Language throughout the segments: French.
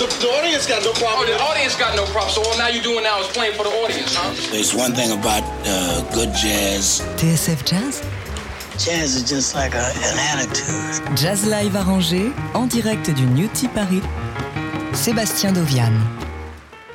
The, the audience got no problem. Oh, the audience got no problem. So all now you're doing now is playing for the audience, huh? There's one thing about uh, good jazz. TSF Jazz? Jazz is just like a, an attitude. Jazz Live arrangé en direct du New Tea Paris. Sébastien Dovian.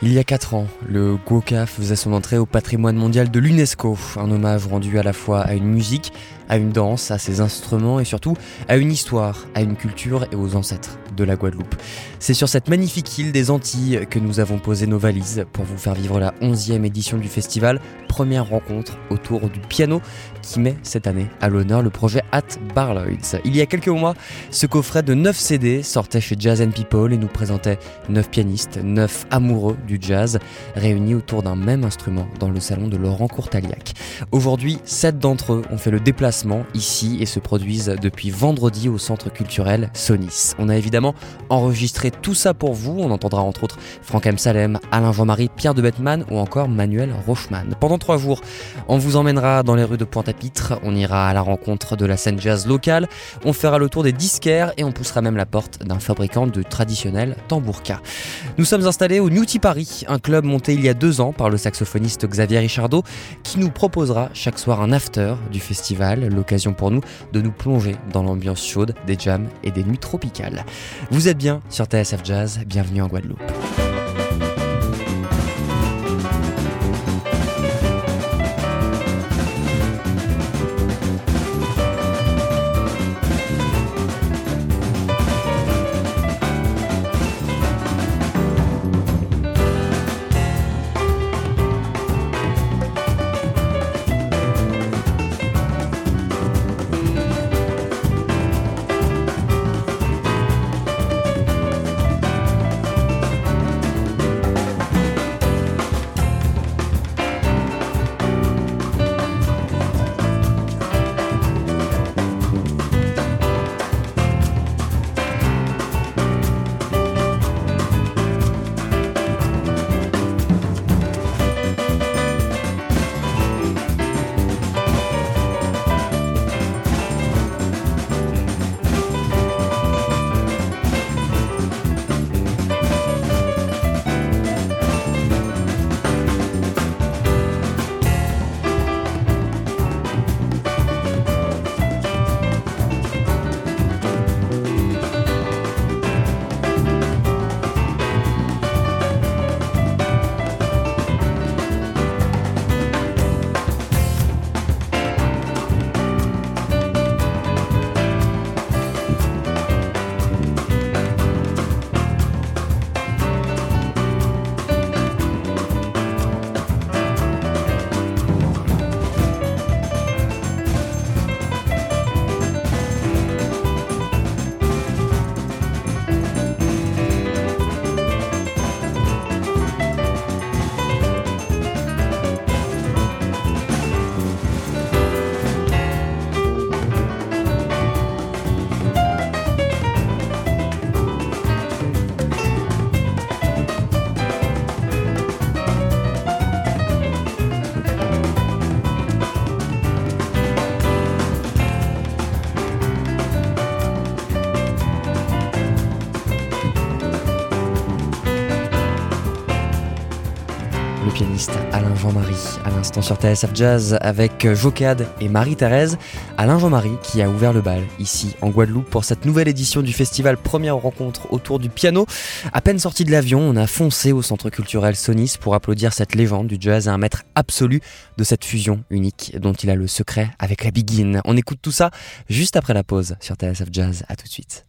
Il y a 4 ans, le Guoka faisait son entrée au patrimoine mondial de l'UNESCO, un hommage rendu à la fois à une musique, à une danse, à ses instruments et surtout à une histoire, à une culture et aux ancêtres de la Guadeloupe. C'est sur cette magnifique île des Antilles que nous avons posé nos valises pour vous faire vivre la 11e édition du festival, première rencontre autour du piano qui met cette année à l'honneur le projet At Barloids. Il y a quelques mois, ce coffret de 9 CD sortait chez Jazz and People et nous présentait 9 pianistes, 9 amoureux du jazz, réunis autour d'un même instrument dans le salon de Laurent Courtaliac. Aujourd'hui, 7 d'entre eux ont fait le déplacement ici et se produisent depuis vendredi au centre culturel Sonis. On a évidemment enregistré tout ça pour vous. On entendra entre autres Franck M. Salem, Alain Jean-Marie, Pierre de Bettman ou encore Manuel Rochman. Pendant trois jours, on vous emmènera dans les rues de Pointe-à-Pitre, on ira à la rencontre de la scène jazz locale, on fera le tour des disquaires et on poussera même la porte d'un fabricant de traditionnels tambourka. Nous sommes installés au Newty Paris, un club monté il y a deux ans par le saxophoniste Xavier Richardot, qui nous proposera chaque soir un after du festival, l'occasion pour nous de nous plonger dans l'ambiance chaude des jams et des nuits tropicales. Vous êtes bien sur Jazz, bienvenue en Guadeloupe. Sur TSF Jazz avec Jocade et Marie-Thérèse. Alain Jean-Marie qui a ouvert le bal ici en Guadeloupe pour cette nouvelle édition du festival Première rencontre autour du piano. À peine sorti de l'avion, on a foncé au centre culturel Sonis pour applaudir cette légende du jazz et un maître absolu de cette fusion unique dont il a le secret avec la Begin. On écoute tout ça juste après la pause sur TSF Jazz. À tout de suite.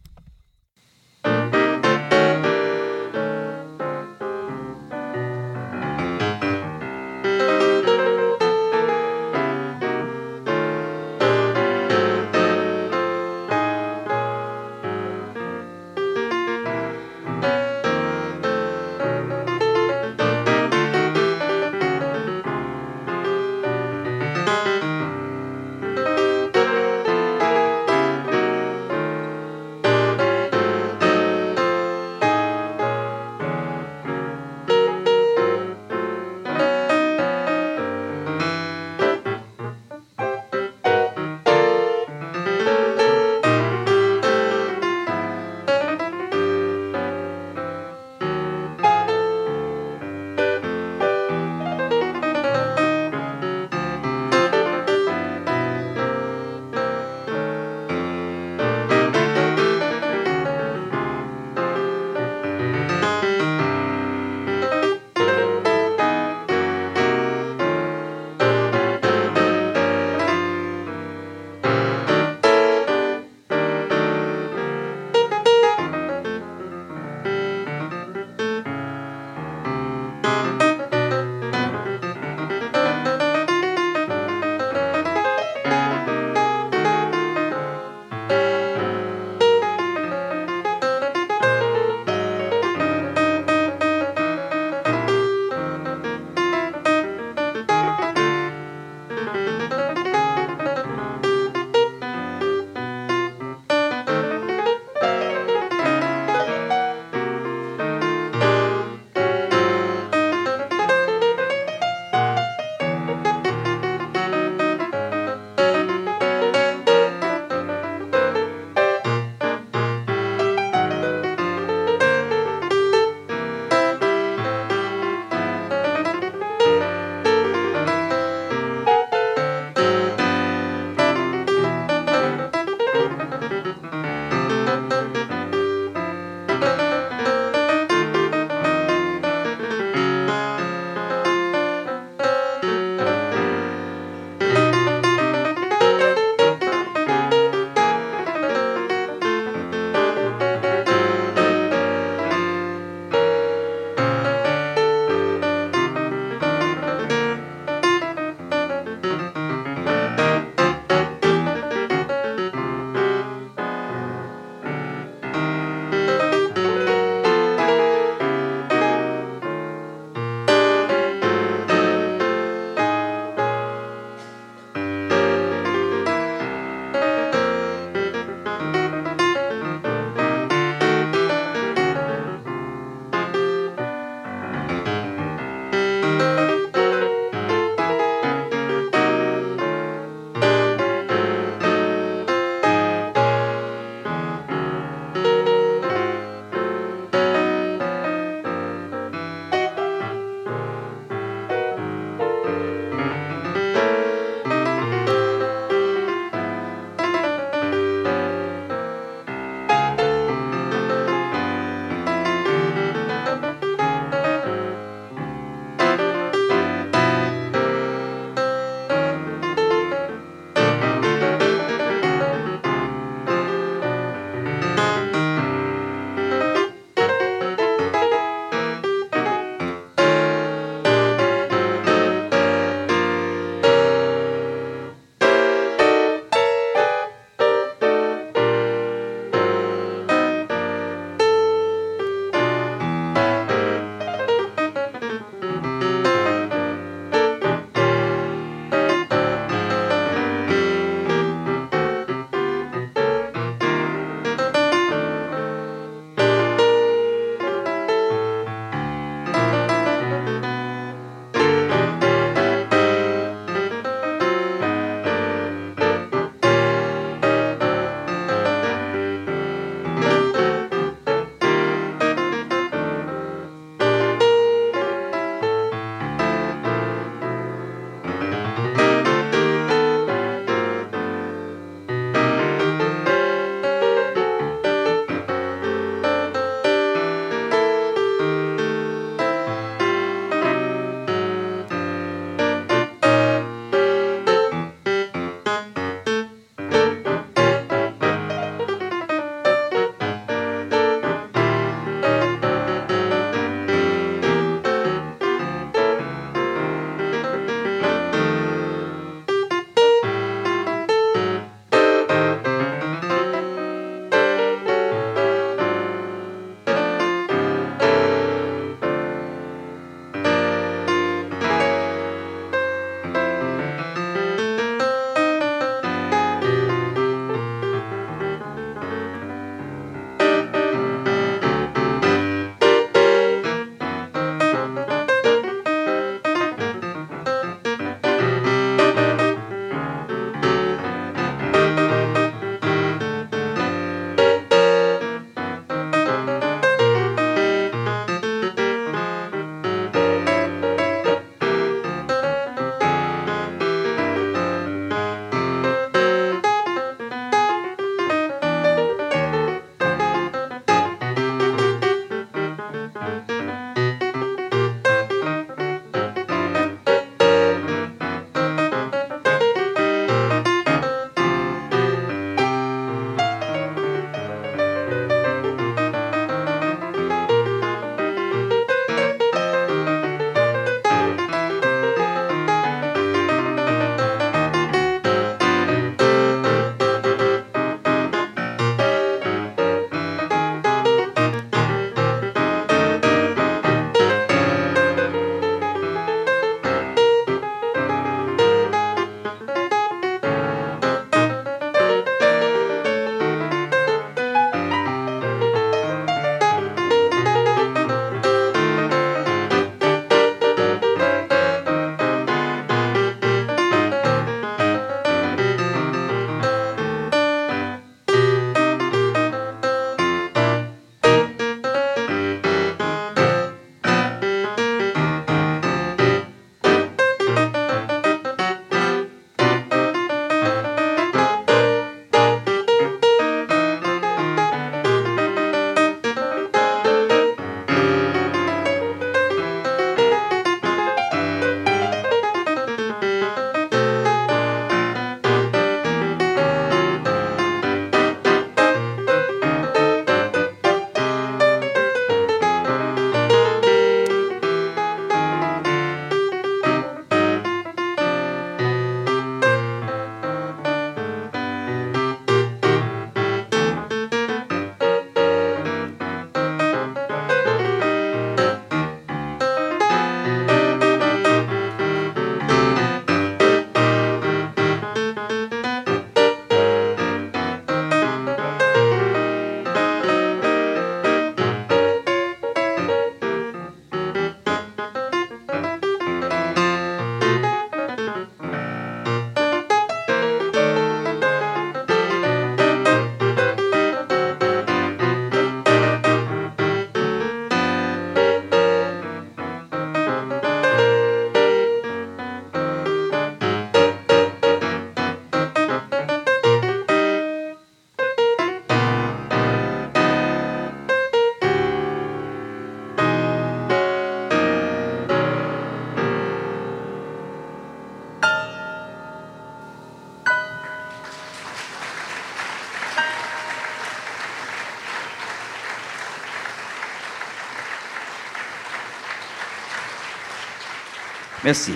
Merci.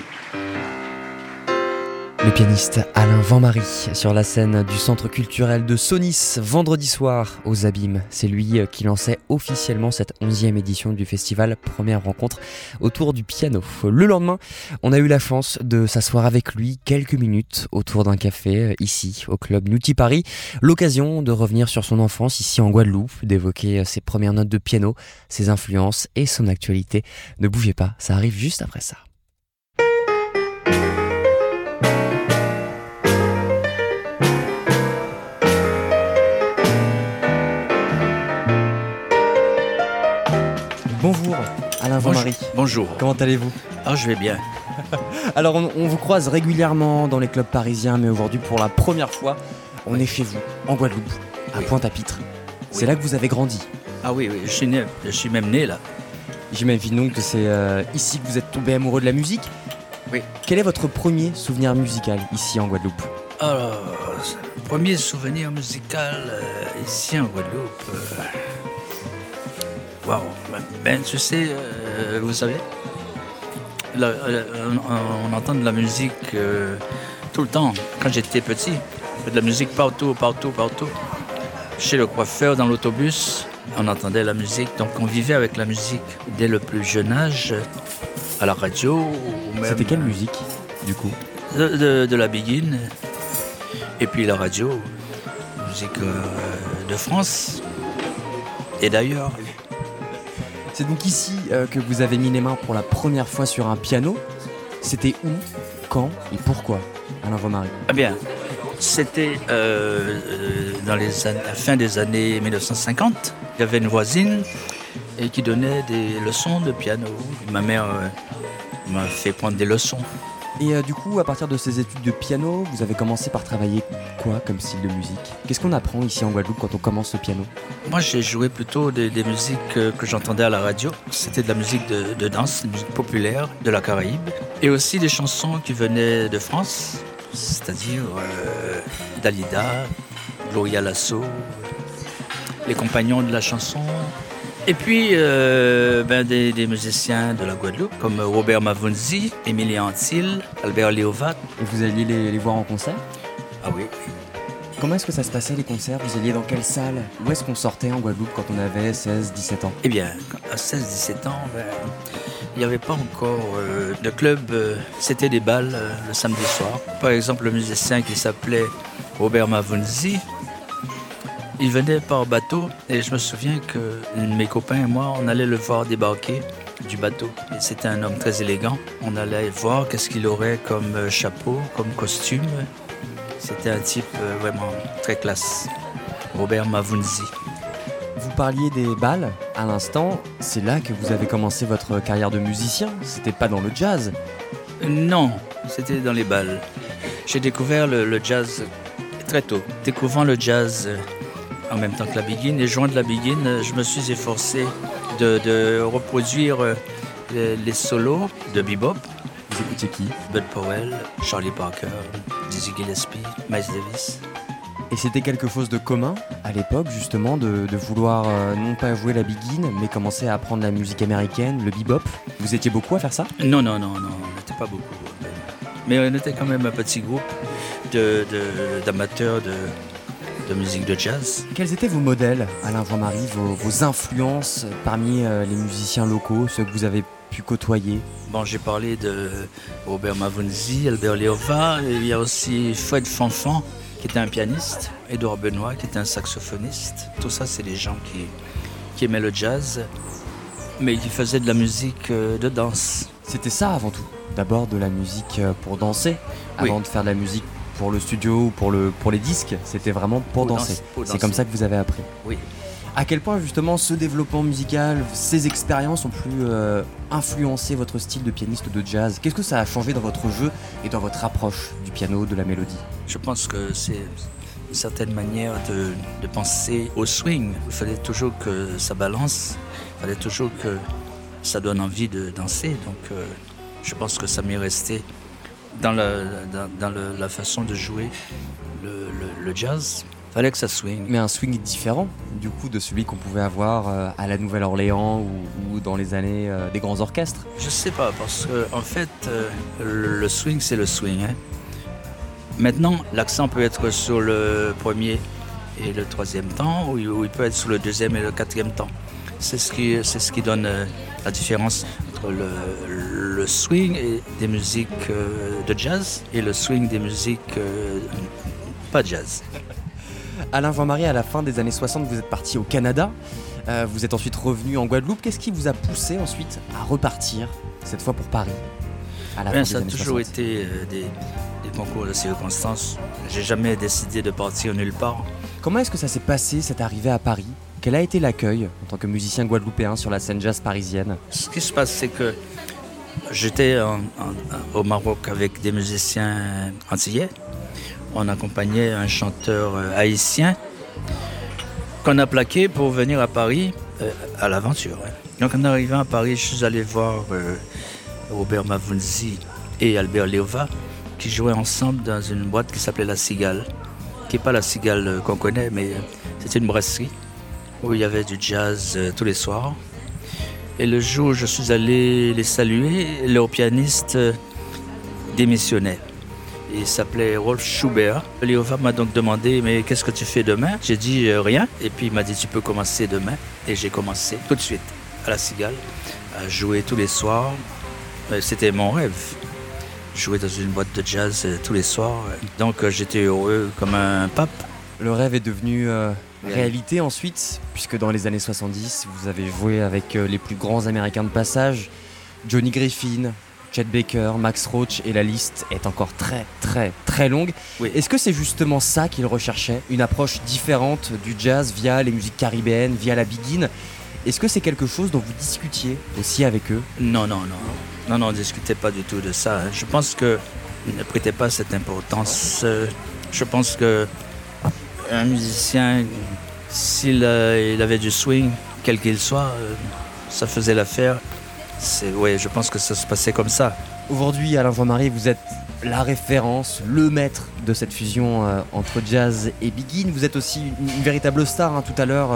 Le pianiste Alain Vanmarie sur la scène du centre culturel de Sonis vendredi soir aux Abîmes. C'est lui qui lançait officiellement cette onzième édition du festival Première rencontre autour du piano. Le lendemain, on a eu la chance de s'asseoir avec lui quelques minutes autour d'un café ici au club Newty Paris. L'occasion de revenir sur son enfance ici en Guadeloupe, d'évoquer ses premières notes de piano, ses influences et son actualité. Ne bougez pas, ça arrive juste après ça. Alain Vanmarie. Bonjour. Comment allez-vous Ah, je vais bien. Alors on, on vous croise régulièrement dans les clubs parisiens, mais aujourd'hui pour la première fois, on est chez vous, en Guadeloupe, à Oui. Pointe-à-Pitre. C'est là que vous avez grandi. Ah oui, oui, je suis, né, je suis même né là. J'imagine donc que c'est euh, ici que vous êtes tombé amoureux de la musique. Oui. Quel est votre premier souvenir musical ici en Guadeloupe? Alors, le premier souvenir musical euh, ici en Guadeloupe. euh, Waouh, ben, tu sais, euh, vous savez, la- la- on, on entend de la musique euh, tout le temps. Quand j'étais petit, de la musique partout, partout, partout. Chez le coiffeur, dans l'autobus, on entendait la musique. Donc on vivait avec la musique dès le plus jeune âge, à la radio. C'était quelle musique, du coup? De, de- de la Begin. Et puis la radio, musique euh, de France et d'ailleurs. C'est donc ici euh, que vous avez mis les mains pour la première fois sur un piano. C'était où, quand et pourquoi Alain Vanmarie Eh bien, c'était euh, euh, la fin des années 1950. Il y avait une voisine qui donnait des leçons de piano. Ma mère m'a fait prendre des leçons. Et euh, du coup, à partir de ces études de piano, vous avez commencé par travailler quoi comme style de musique? Qu'est-ce qu'on apprend ici en Guadeloupe quand on commence le piano? Moi, j'ai joué plutôt des, musiques euh, que j'entendais à la radio. C'était de la musique de, de danse, de musique populaire de la Caraïbe. Et aussi des chansons qui venaient de France, c'est-à-dire euh, Dalida, Gloria Lasso, les compagnons de la chanson. Et puis, euh, ben, des, des musiciens de la Guadeloupe, comme Robert Mavunzi, Émilien Antil, Albert Léovat. Et vous alliez les, les voir en concert? Ah oui, Comment est-ce que ça se passait les concerts? Vous alliez dans quelle salle? Où est-ce qu'on sortait en Guadeloupe quand on avait 16, 17 ans? Eh bien, à 16-17 ans, ben, il n'y avait pas encore euh, de club. euh, C'était des balles le samedi soir. Par exemple, le musicien qui s'appelait Robert Mavunzi, il venait par bateau et je me souviens que mes copains et moi, on allait le voir débarquer du bateau. C'était un homme très élégant. On allait voir qu'est-ce qu'il aurait comme euh, chapeau, comme costume. C'était un type euh, vraiment très classe. Robert Mavunzi. Vous parliez des balles à l'instant, c'est là que vous avez commencé votre carrière de musicien, c'était pas dans le jazz. Non, c'était dans les balles. J'ai découvert le, le jazz très tôt. Découvrant le jazz euh, en même temps que la begin et joint de la begin, euh, je me suis efforcé de, de reproduire euh, les, les solos de bebop. Vous écoutiez qui? Bud Powell, Charlie Parker, Dizzy Gillespie, Miles Davis. Et c'était quelque chose de commun à l'époque justement de, de vouloir euh, non pas jouer la begin mais commencer à apprendre la musique américaine, le bebop. Vous étiez beaucoup à faire ça? Non, non, non, non, on n'était pas beaucoup. Mais on était quand même un petit groupe de- d'amateurs de, de musique de jazz. Quels étaient vos modèles, Alain Jean-Marie, vos, vos influences parmi euh, les musiciens locaux, ceux que vous avez pu côtoyer? Bon, j'ai parlé de Robert Mavunzi, Albert Léova. Il y a aussi Fred Fanfan, qui était un pianiste. Édouard Benoît, qui était un saxophoniste. Tout ça, c'est des gens qui, qui aimaient le jazz, mais qui faisaient de la musique euh, de danse. C'était ça avant tout. D'abord de la musique euh, pour danser, Oui. avant de faire de la musique pour le studio ou pour, le, pour les disques. C'était vraiment pour, Pour danser. C'est comme ça que vous avez appris. Oui. À quel point justement ce développement musical, ces expériences ont pu euh, influencer votre style de pianiste de jazz? Qu'est-ce que ça a changé dans votre jeu et dans votre approche du piano, de la mélodie? Je pense que c'est une certaine manière de, de penser au swing. Il fallait toujours que ça balance, il fallait toujours que ça donne envie de danser. Donc euh, je pense que ça m'est resté dans, la, dans, dans le- la façon de jouer le, le- le jazz. Fallait que ça swing. Mais un swing différent, du coup, de celui qu'on pouvait avoir euh, à la Nouvelle-Orléans ou, ou dans les années euh, des grands orchestres. Je sais pas, parce que en fait, euh, le, swing, c'est le swing. hein. Maintenant, l'accent peut être sur le premier et le troisième temps, ou, il- ou il peut être sur le deuxième et le quatrième temps. C'est ce qui, c'est ce qui donne la différence entre le, le swing et des musiques euh, de jazz et le swing des musiques euh, pas jazz. Alain Jean-Marie, à la fin des années 60, vous êtes parti au Canada. Euh, vous êtes ensuite revenu en Guadeloupe. Qu'est-ce qui vous a poussé ensuite à repartir, cette fois pour Paris à la Ben, fin ça a années toujours 60? été des, des concours de circonstances. J'ai jamais décidé de partir nulle part. Comment est-ce que ça s'est passé, cette arrivée à Paris? Quel a été l'accueil en tant que musicien guadeloupéen sur la scène jazz parisienne Ce qui se passe, c'est que j'étais au Maroc avec des musiciens antillais. On accompagnait un chanteur euh, haïtien qu'on a plaqué pour venir à Paris euh, à l'aventure. Donc en arrivant à Paris, je suis allé voir euh, Robert Mavunzi et Albert Léova qui jouaient ensemble dans une boîte qui s'appelait La Cigale, qui n'est pas la Cigale qu'on connaît, mais c'était une brasserie où il y avait du jazz euh, tous les soirs. Et le jour où je suis allé les saluer, leur pianiste euh, démissionnait. Il s'appelait Rolf Schubert. Léova m'a donc demandé Mais qu'est-ce que tu fais demain? J'ai dit euh, Rien. Et puis il m'a dit Tu peux commencer demain. Et j'ai commencé tout de suite à la Cigale, à jouer tous les soirs. C'était mon rêve. Jouer dans une boîte de jazz tous les soirs. Donc j'étais heureux comme un pape. Le rêve est devenu Réalité. réalité ensuite, puisque dans les années 70, vous avez joué avec euh, les plus grands américains de passage, Johnny Griffin, Chet Baker, Max Roach, et la liste est encore très très très longue. Oui. Est-ce que c'est justement ça qu'ils recherchaient? Une approche différente du jazz via les musiques caribéennes, via la begin Est-ce que c'est quelque chose dont vous discutiez aussi avec eux? Non, non, non. Non, non, on ne discutait pas du tout de ça. hein. Je pense que ne prêtait pas cette importance. Euh, Je pense que un musicien, s'il euh, il avait du swing, quel qu'il soit, euh, ça faisait l'affaire. C'est, ouais, je pense que ça se passait comme ça. Aujourd'hui, Alain Jean-Marie, vous êtes la référence, le maître de cette fusion euh, entre jazz et begin. Vous êtes aussi une, une véritable star hein, tout à l'heure,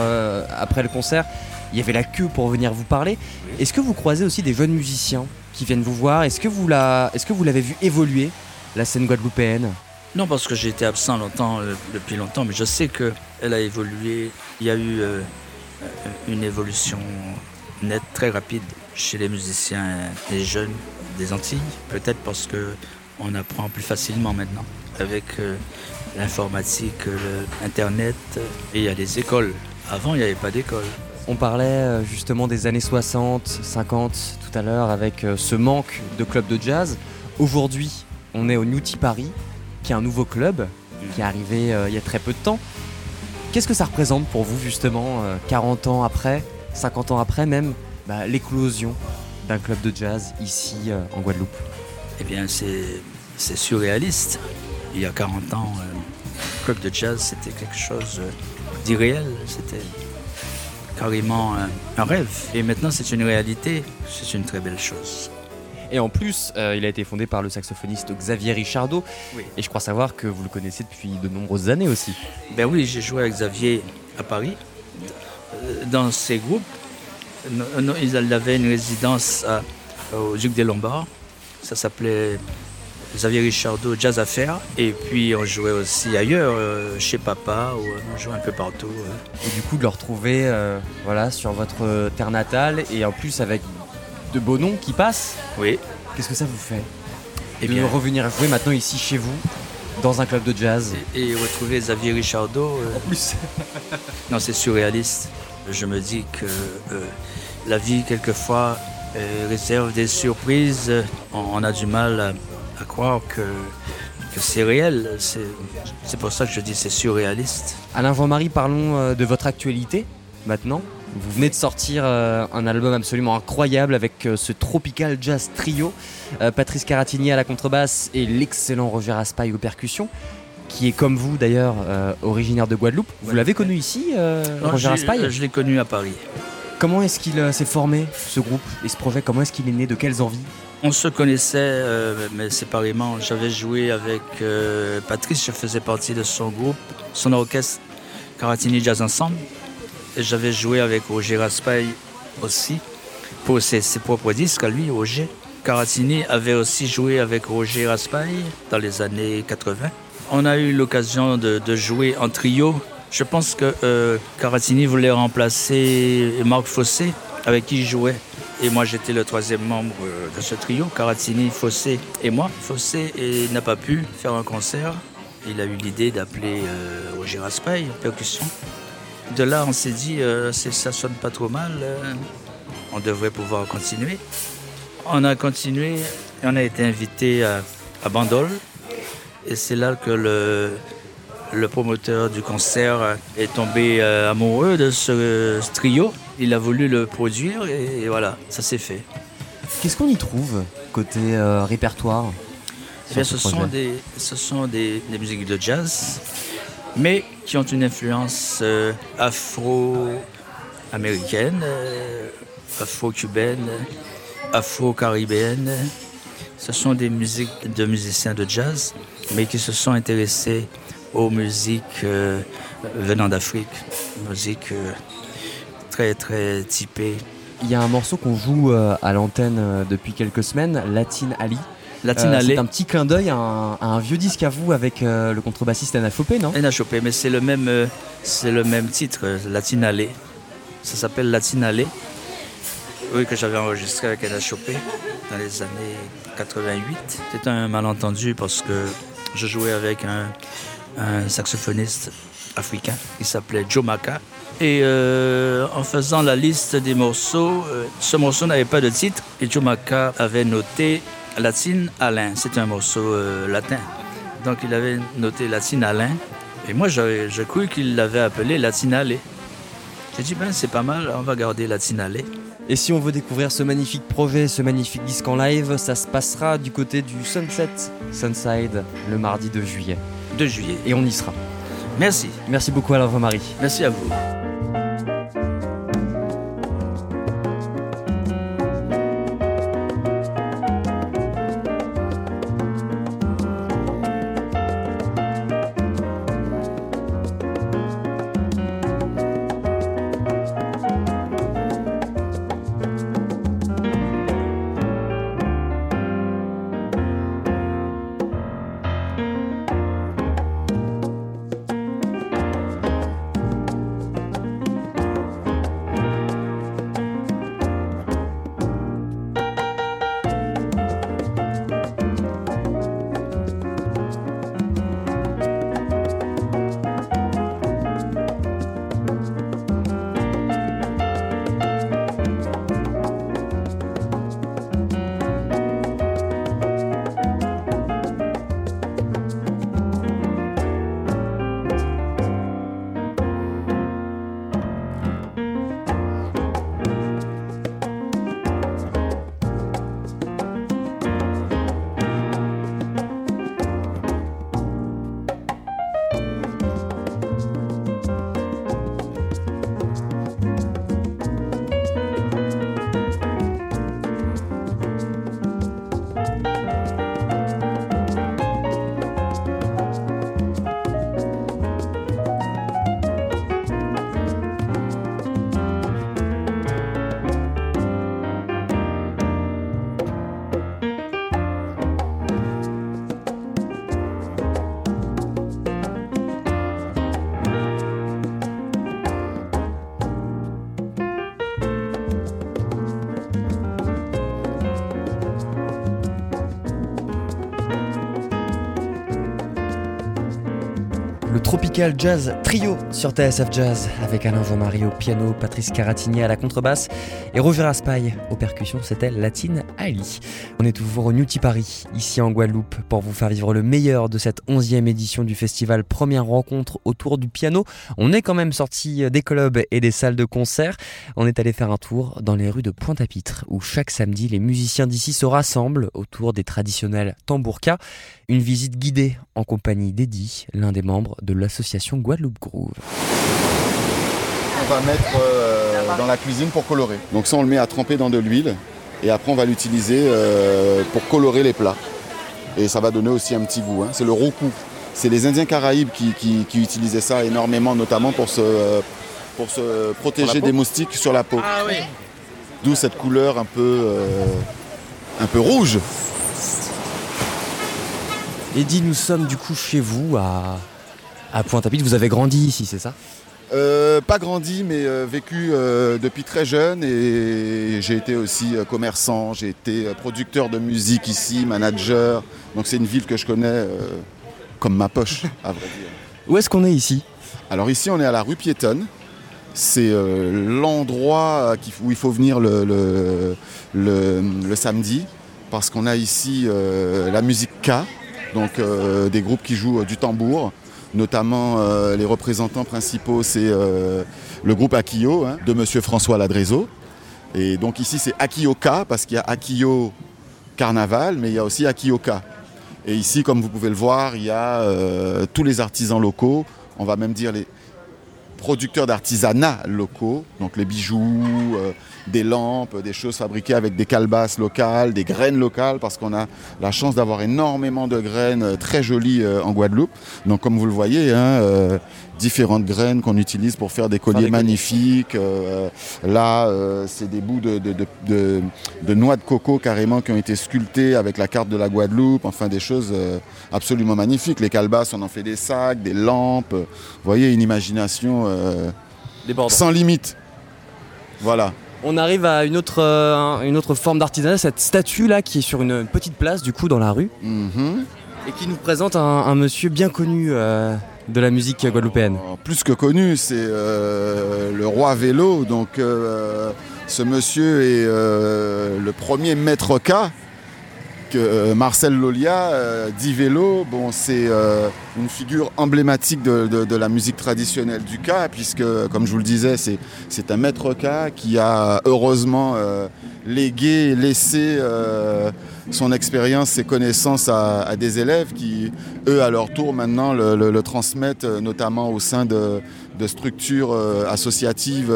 après le concert. Il y avait la queue pour venir vous parler. Est-ce que vous croisez aussi des jeunes musiciens qui viennent vous voir? Est-ce que vous la- est-ce que vous l'avez vu évoluer, la scène guadeloupéenne? Non, parce que j'ai été absent longtemps, euh, depuis longtemps, mais je sais qu'elle a évolué. Il y a eu euh, euh, une évolution nette, très rapide chez les musiciens, les jeunes des Antilles. Peut-être parce que on apprend plus facilement maintenant avec l'informatique, le Internet, euh, et il y a des écoles. Avant, il n'y avait pas d'école. On parlait justement des années 60, 50 tout à l'heure avec ce manque de clubs de jazz. Aujourd'hui, on est au Newty Paris, qui est un nouveau club qui est arrivé euh, il y a très peu de temps. Qu'est-ce que ça représente pour vous justement, euh, 40 ans après, 50 ans après même, bah, l'éclosion d'un club de jazz ici euh, en Guadeloupe? Eh bien, c'est surréaliste. Il y a 40 ans, euh, le club de jazz, c'était quelque chose euh, d'irréel. C'était carrément un rêve. Et maintenant, c'est une réalité. C'est une très belle chose. Et en plus, euh, il a été fondé par le saxophoniste Xavier Richardot. Oui. Et je crois savoir que vous le connaissez depuis de nombreuses années aussi. Ben oui, j'ai joué avec Xavier à Paris, euh, dans ses groupes. Ils avaient une résidence à- au Duc des Lombards. Ça s'appelait Xavier Richardot Jazz Affaires. Et puis on jouait aussi ailleurs, euh, chez Papa, ou euh, on jouait un peu partout. Et du coup de le retrouver euh, voilà, sur votre terre natale et en plus avec de beaux noms qui passent, Oui. qu'est-ce que ça vous fait Et de bien, revenir jouer maintenant ici chez vous, dans un club de jazz et, et retrouver Xavier Richardot, euh, plus. non, c'est surréaliste. Je me dis que euh, la vie, quelquefois, euh, réserve des surprises. On, on a du mal à, à croire que, c'est réel. C'est pour ça que je dis c'est surréaliste. Alain Jean-Marie, parlons de votre actualité maintenant. Vous venez de sortir euh, un album absolument incroyable avec euh, ce Tropical Jazz Trio. Euh, Patrice Caratini à la contrebasse et l'excellent Roger Aspaille aux percussions, qui est comme vous d'ailleurs originaire de Guadeloupe. Vous l'avez connu ici, Non, Roger j'ai- Je l'ai connu à Paris. Comment est-ce qu'il euh, s'est formé, ce groupe et ce projet? Comment est-ce qu'il est né? De quelles envies? On se connaissait, euh, mais séparément. J'avais joué avec euh, Patrice, je faisais partie de son groupe. Son orchestre Caratini Jazz Ensemble. J'avais joué avec Roger Raspail aussi pour ses, propres disques à lui, Roger. Caratini avait aussi joué avec Roger Raspail dans les années 80. On a eu l'occasion de, jouer en trio. Je pense que euh, Caratini voulait remplacer Marc Fossé, avec qui il jouait. Et moi, j'étais le troisième membre euh, de ce trio, Caratini, Fossé et moi. Fossé n'a pas pu faire un concert. Il a eu l'idée d'appeler euh, Roger Raspail, percussion. De là, on s'est dit, euh, ça sonne pas trop mal, euh, on devrait pouvoir continuer. On a continué et on a été invité à, à Bandol. Et c'est là que le, le promoteur du concert est tombé euh, amoureux de ce, ce trio. Il a voulu le produire et, et voilà, ça s'est fait. Qu'est-ce qu'on y trouve côté euh, répertoire Eh bien, ce ce sont, projet? des, ce sont des, des musiques de jazz, mais qui ont une influence euh, afro-américaine, euh, afro-cubaine, afro-caribéenne. Ce sont des musiques de musiciens de jazz, mais qui se sont intéressés aux musiques euh, venant d'Afrique, musiques euh, très très typées. Il y a un morceau qu'on joue à l'antenne depuis quelques semaines, Latin Ali. Euh, c'est un petit clin d'œil à, un- à un vieux disque à vous avec euh, le contrebassiste Anna Fopé, non? Elle a chopé, mais c'est le même, euh, c'est le même titre, Latine Alley. Ça s'appelle Latine Alley. Oui, que j'avais enregistré avec Ella Chopé dans les années 88. C'était un malentendu parce que je jouais avec un, un saxophoniste africain qui s'appelait Joe Maka. Et euh, en faisant la liste des morceaux, euh, ce morceau n'avait pas de titre et Joe Maka avait noté Latine Alain. C'est un morceau euh, latin. Donc il avait noté Latine Alain. Et moi, je cru qu'il l'avait appelé Latine Alley. J'ai dit, ben c'est pas mal, on va garder Latine Alley. Et si on veut découvrir ce magnifique projet, ce magnifique disque en live, ça se passera du côté du Sunset Sunside le mardi 2 juillet. 2 juillet. Et on y sera. Merci. Merci beaucoup Alain Marie. Merci à vous. Jazz Trio sur TSF Jazz avec Alain Jean-Marie au piano, Patrice Caratini à la contrebasse et Roger Aspaille aux percussions, c'était Latine Ali. On est toujours au Newty Paris, ici en Guadeloupe, pour vous faire vivre le meilleur de cette 11e édition du festival Première rencontre autour du piano. On est quand même sorti des clubs et des salles de concert. On est allé faire un tour dans les rues de Pointe-à-Pitre où chaque samedi les musiciens d'ici se rassemblent autour des traditionnels tambourkas. Une visite guidée en compagnie d'Eddie, l'un des membres de l'association Guadeloupe Groove. On va mettre euh, dans la cuisine pour colorer. Donc ça, on le met à tremper dans de l'huile et après, on va l'utiliser euh, pour colorer les plats. Et ça va donner aussi un petit goût. hein. C'est le roku. C'est les Indiens Caraïbes qui, qui- qui utilisaient ça énormément, notamment pour se, euh, pour se protéger des moustiques sur la peau. Ah oui. D'où cette couleur un peu, euh, un peu rouge. Eddy, nous sommes du coup chez vous à, à Pointe-à-Pitre. Vous avez grandi ici, c'est ça? Euh, pas grandi, mais euh, vécu euh, depuis très jeune et j'ai été aussi commerçant, j'ai été producteur de musique ici, manager. Donc c'est une ville que je connais comme ma poche, à vrai dire. Où est-ce qu'on est ici? Alors ici, on est à la rue piétonne. C'est l'endroit où il faut venir le, le- le- le samedi parce qu'on a ici la musique K, donc des groupes qui jouent du tambour. Notamment euh, les représentants principaux, c'est euh, le groupe Akio hein, de Monsieur François Ladrezo. Et donc ici, c'est Akio K parce qu'il y a Akio Carnaval, mais il y a aussi Akio K. Et ici, comme vous pouvez le voir, il y a euh, tous les artisans locaux, on va même dire les producteurs d'artisanat locaux, donc les bijoux, des lampes, des choses fabriquées avec des calebasses locales, des graines locales, parce qu'on a la chance d'avoir énormément de graines euh, très jolies euh, en Guadeloupe. Donc comme vous le voyez, hein, euh, différentes graines qu'on utilise pour faire des colliers magnifiques. Euh, là, c'est des bouts de, de- de- de- de noix de coco carrément qui ont été sculptés avec la carte de la Guadeloupe. Enfin, des choses absolument magnifiques. Les calebasses, on en fait des sacs, des lampes. Vous voyez, une imagination sans limite. Voilà. On arrive à une autre, euh, une autre forme d'artisanat, cette statue là qui est sur une petite place du coup dans la rue Mhm. et qui nous présente un, un monsieur bien connu euh, de la musique guadeloupéenne. Alors, Plus que connu, c'est euh, le roi vélo. Donc, ce monsieur est le premier maître K euh, Marcel Lolia euh, dit vélo. Bon, c'est euh, une figure emblématique de, la musique traditionnelle du K, puisque, comme je vous le disais, c'est, un maître K qui a heureusement légué, laissé son expérience, ses connaissances à, des élèves qui, eux, à leur tour, maintenant, le, transmettent, notamment au sein de, structures associatives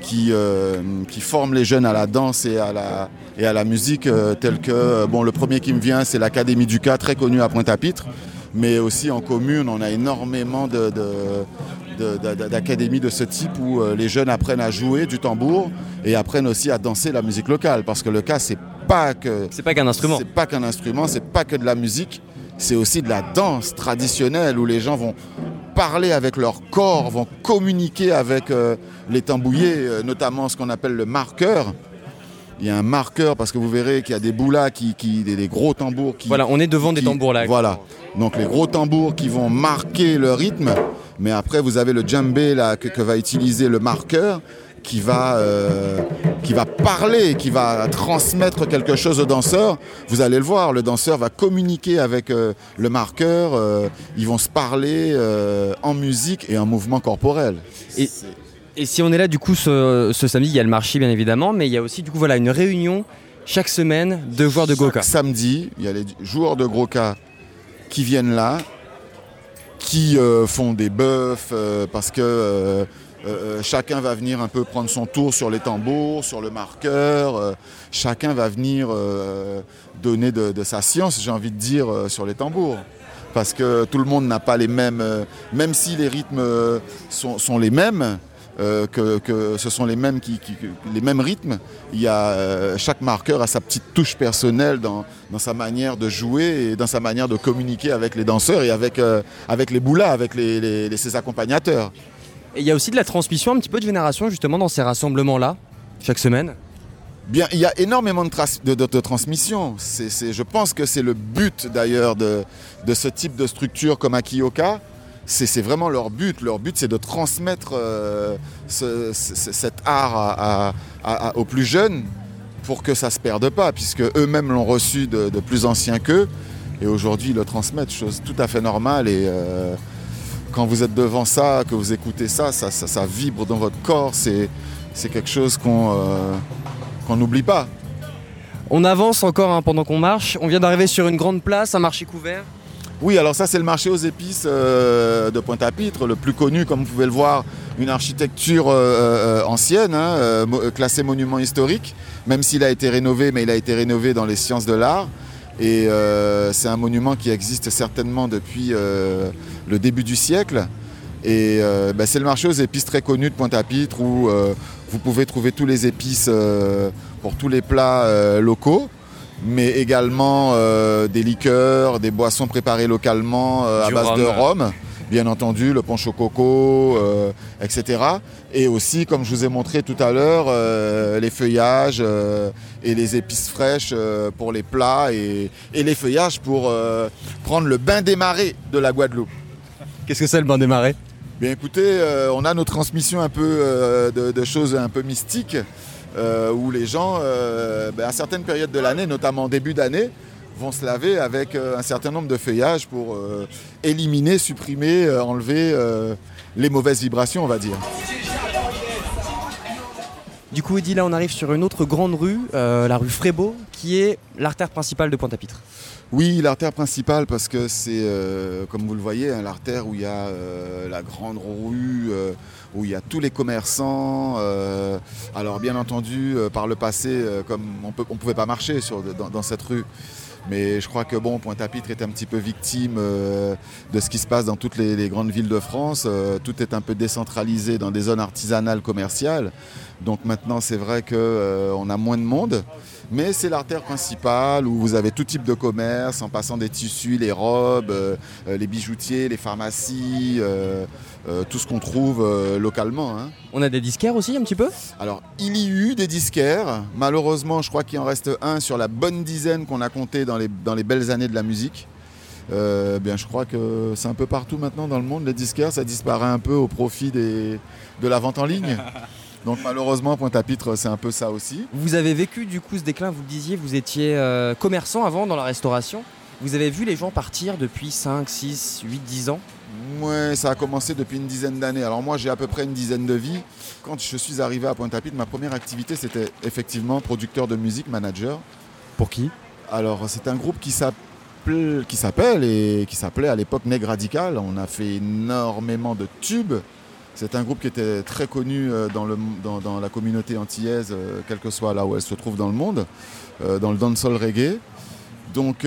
qui forment les jeunes à la danse et à la, et à la musique, euh, telles que, euh, bon, le premier qui me vient, c'est l'Académie du K, très connue à Pointe-à-Pitre, mais aussi en commune, on a énormément de, de- d'académies de ce type où euh, les jeunes apprennent à jouer du tambour et apprennent aussi à danser la musique locale, parce que le K, c'est pas que C'est pas qu'un instrument. c'est pas qu'un instrument, c'est pas que de la musique, c'est aussi de la danse traditionnelle où les gens vont parler avec leur corps, vont communiquer avec les tambouillés, notamment ce qu'on appelle le marqueur. Il y a un marqueur parce que vous verrez qu'il y a des boulas, qui, qui- des, des gros tambours qui. Voilà, on est devant des tambours là. Voilà. Donc les gros tambours qui vont marquer le rythme, mais après vous avez le djembé là que, que va utiliser le marqueur qui va, euh, qui va parler, qui va transmettre quelque chose au danseur. Vous allez le voir, le danseur va communiquer avec euh, le marqueur, euh, ils vont se parler en musique et en mouvement corporel. Et- Et si on est là du coup ce, ce samedi, il y a le marché bien évidemment, mais il y a aussi du coup voilà une réunion chaque semaine de joueurs de Chaque Goka. Samedi, il y a les joueurs de cas qui viennent là, qui euh, font des bœufs euh, parce que euh, chacun va venir un peu prendre son tour sur les tambours, sur le marqueur. chacun va venir donner de, de sa science, j'ai envie de dire, sur les tambours. Parce que tout le monde n'a pas les mêmes, euh, même si les rythmes euh, sont, sont les mêmes, euh, que, que ce sont les mêmes, qui, les mêmes rythmes. Il y a, euh, chaque marqueur a sa petite touche personnelle dans, dans sa manière de jouer et dans sa manière de communiquer avec les danseurs et avec, euh, avec les boulas, avec les, les- les- ses accompagnateurs. Et il y a aussi de la transmission, un petit peu de génération justement dans ces rassemblements-là, chaque semaine? Bien, il y a énormément de, de, de- de transmission. C'est- c'est- je pense que c'est le but d'ailleurs de, de ce type de structure comme Akiyoka. C'est vraiment leur but. Leur but, c'est de transmettre euh, ce- ce- cet art aux plus jeunes pour que ça ne se perde pas, puisque eux-mêmes l'ont reçu de, plus anciens qu'eux. Et aujourd'hui, ils le transmettent, chose tout à fait normale. Et euh, quand vous êtes devant ça, que vous écoutez ça, ça, vibre dans votre corps. C'est quelque chose qu'on euh, qu'on n'oublie pas. On avance encore hein, pendant qu'on marche. On vient d'arriver sur une grande place, un marché couvert. Oui, alors ça c'est le marché aux épices euh, de Pointe-à-Pitre, le plus connu, comme vous pouvez le voir, une architecture euh, euh, ancienne, hein, classée monument historique, même s'il a été rénové, mais il a été rénové dans les sciences de l'art. Et c'est un monument qui existe certainement depuis le début du siècle. Et bah, c'est le marché aux épices très connu de Pointe-à-Pitre où vous pouvez trouver tous les épices pour tous les plats locaux, mais également euh, des liqueurs, des boissons préparées localement euh, à Du base de rhum. bien entendu, le punch au coco, euh, etc. Et aussi, comme je vous ai montré tout à l'heure, euh, les feuillages euh, et les épices fraîches euh, pour les plats et, et les feuillages pour euh, prendre le bain des marais de la Guadeloupe. Qu'est-ce que c'est le bain des marais? Bien écoutez, euh, on a nos transmissions un peu euh, de, de choses un peu mystiques euh, où les gens, euh, ben, à certaines périodes de l'année, notamment en début d'année, vont se laver avec euh, un certain nombre de feuillages pour éliminer, supprimer, enlever les mauvaises vibrations, on va dire. Du coup, Eddy, là, on arrive sur une autre grande rue, la rue Frébeau, qui est l'artère principale de Pointe-à-Pitre. Oui, l'artère principale, parce que c'est, euh, comme vous le voyez, hein, l'artère où il y a euh, la grande rue, euh, où il y a tous les commerçants. euh, alors, bien entendu, euh, par le passé, euh, comme on ne pouvait pas marcher sur, dans, dans cette rue. Mais je crois que bon, Pointe-à-Pitre est un petit peu victime de ce qui se passe dans toutes les, les grandes villes de France. Tout est un peu décentralisé dans des zones artisanales commerciales. Donc maintenant, c'est vrai qu'on a moins de monde. Mais c'est l'artère principale où vous avez tout type de commerce, en passant des tissus, les robes, euh, euh, les bijoutiers, les pharmacies, euh, euh, tout ce qu'on trouve localement. hein. On a des disquaires aussi, un petit peu? Alors, il y eut des disquaires. Malheureusement, je crois qu'il en reste un sur la bonne dizaine qu'on a compté dans les, dans les belles années de la musique. Euh, bien, je crois que c'est un peu partout maintenant dans le monde. Les disquaires, ça disparaît un peu au profit des, de la vente en ligne. Donc, malheureusement, Pointe-à-Pitre, c'est un peu ça aussi. Vous avez vécu du coup ce déclin, vous le disiez, vous étiez euh, commerçant avant dans la restauration. Vous avez vu les gens partir depuis 5, 6, 8, 10 ans? Ouais, ça a commencé depuis une dizaine d'années. Alors moi, j'ai à peu près une dizaine de vies. Quand je suis arrivé à Pointe-à-Pitre, ma première activité, c'était effectivement producteur de musique, manager. Pour qui? Alors, c'est un groupe qui s'appelle, qui s'appelle et qui s'appelait à l'époque Neg Radical. On a fait énormément de tubes. C'est un groupe qui était très connu euh, dans, la communauté antillaise, euh, quelle que soit là où elle se trouve dans le monde, euh, dans le dancehall reggae. Donc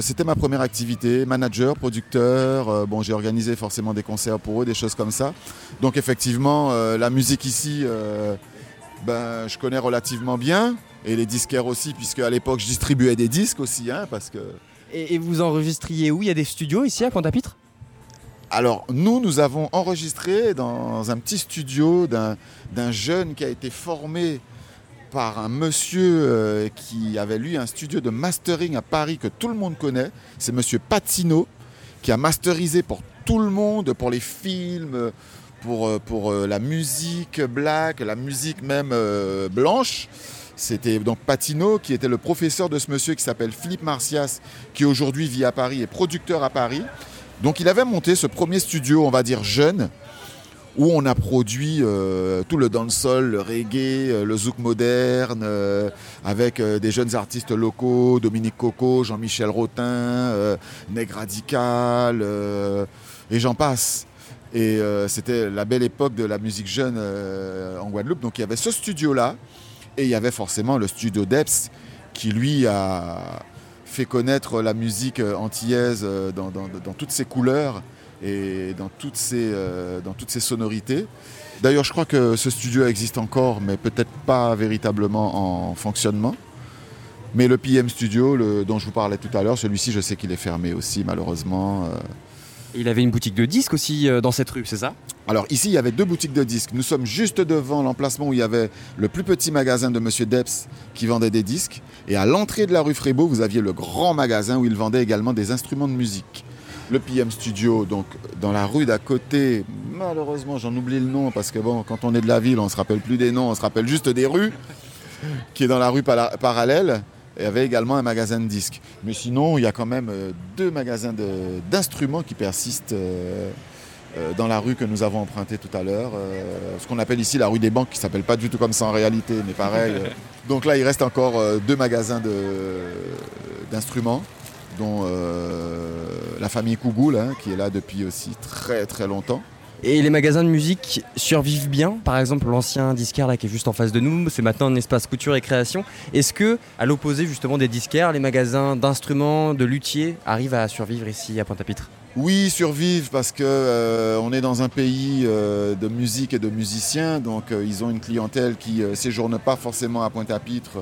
c'était ma première activité, manager, producteur. Bon, j'ai organisé forcément des concerts pour eux, des choses comme ça. Donc effectivement, la musique ici, ben, je connais relativement bien. Et les disquaires aussi, puisque à l'époque je distribuais des disques aussi, hein, parce que. et, et vous enregistriez où? Il y a des studios ici à Pointe-à-Pitre Alors nous, nous avons enregistré dans un petit studio d'un jeune qui a été formé par un monsieur euh, qui avait lui un studio de mastering à Paris que tout le monde connaît. C'est monsieur Patino qui a masterisé pour tout le monde, pour les films, pour, euh, pour euh, la musique black, la musique même blanche. C'était donc Patino qui était le professeur de ce monsieur qui s'appelle Philippe Marcias, qui aujourd'hui vit à Paris et producteur à Paris. Donc il avait monté ce premier studio, on va dire jeune, où on a produit euh, tout le dancehall, le reggae, euh, le zouk moderne, euh, avec des jeunes artistes locaux, Dominique Coco, Jean-Michel Rotin, Neg Radical, et j'en passe. Et c'était la belle époque de la musique jeune en Guadeloupe. Donc il y avait ce studio-là, et il y avait forcément le studio Deps, qui lui a fait connaître la musique euh, antillaise euh, dans, toutes ses couleurs et dans toutes ses, euh, dans toutes ses sonorités. D'ailleurs, je crois que ce studio existe encore, mais peut-être pas véritablement en fonctionnement. Mais le PM Studio, dont je vous parlais tout à l'heure, celui-ci, je sais qu'il est fermé aussi, malheureusement. Il avait une boutique de disques aussi euh, dans cette rue, c'est ça? Alors ici, il y avait deux boutiques de disques. Nous sommes juste devant l'emplacement où il y avait le plus petit magasin de Monsieur Deps qui vendait des disques. Et à l'entrée de la rue Frébeau, vous aviez le grand magasin où il vendait également des instruments de musique. Le PM Studio, donc dans la rue d'à côté, malheureusement j'en oublie le nom parce que bon, quand on est de la ville, on se rappelle plus des noms, on se rappelle juste des rues, qui est dans la rue para- parallèle. Il y avait également un magasin de disques. Mais sinon, il y a quand même euh, deux magasins de- d'instruments qui persistent euh, euh, dans la rue que nous avons empruntée tout à l'heure. euh, ce qu'on appelle ici la rue des banques, qui s'appelle pas du tout comme ça en réalité, mais pareil. euh. Donc là, il reste encore euh, deux magasins de- d'instruments, dont la famille Kougoul, hein, qui est là depuis aussi très très longtemps. Et les magasins de musique survivent bien. Par exemple, l'ancien disquaire là qui est juste en face de nous, c'est maintenant un espace couture et création. Est-ce que, à l'opposé justement des disquaires, les magasins d'instruments, de luthiers arrivent à survivre ici à Pointe-à-Pitre? Oui, survivent parce que euh, on est dans un pays euh, de musique et de musiciens, donc euh, ils ont une clientèle qui ne séjourne pas forcément à Pointe-à-Pitre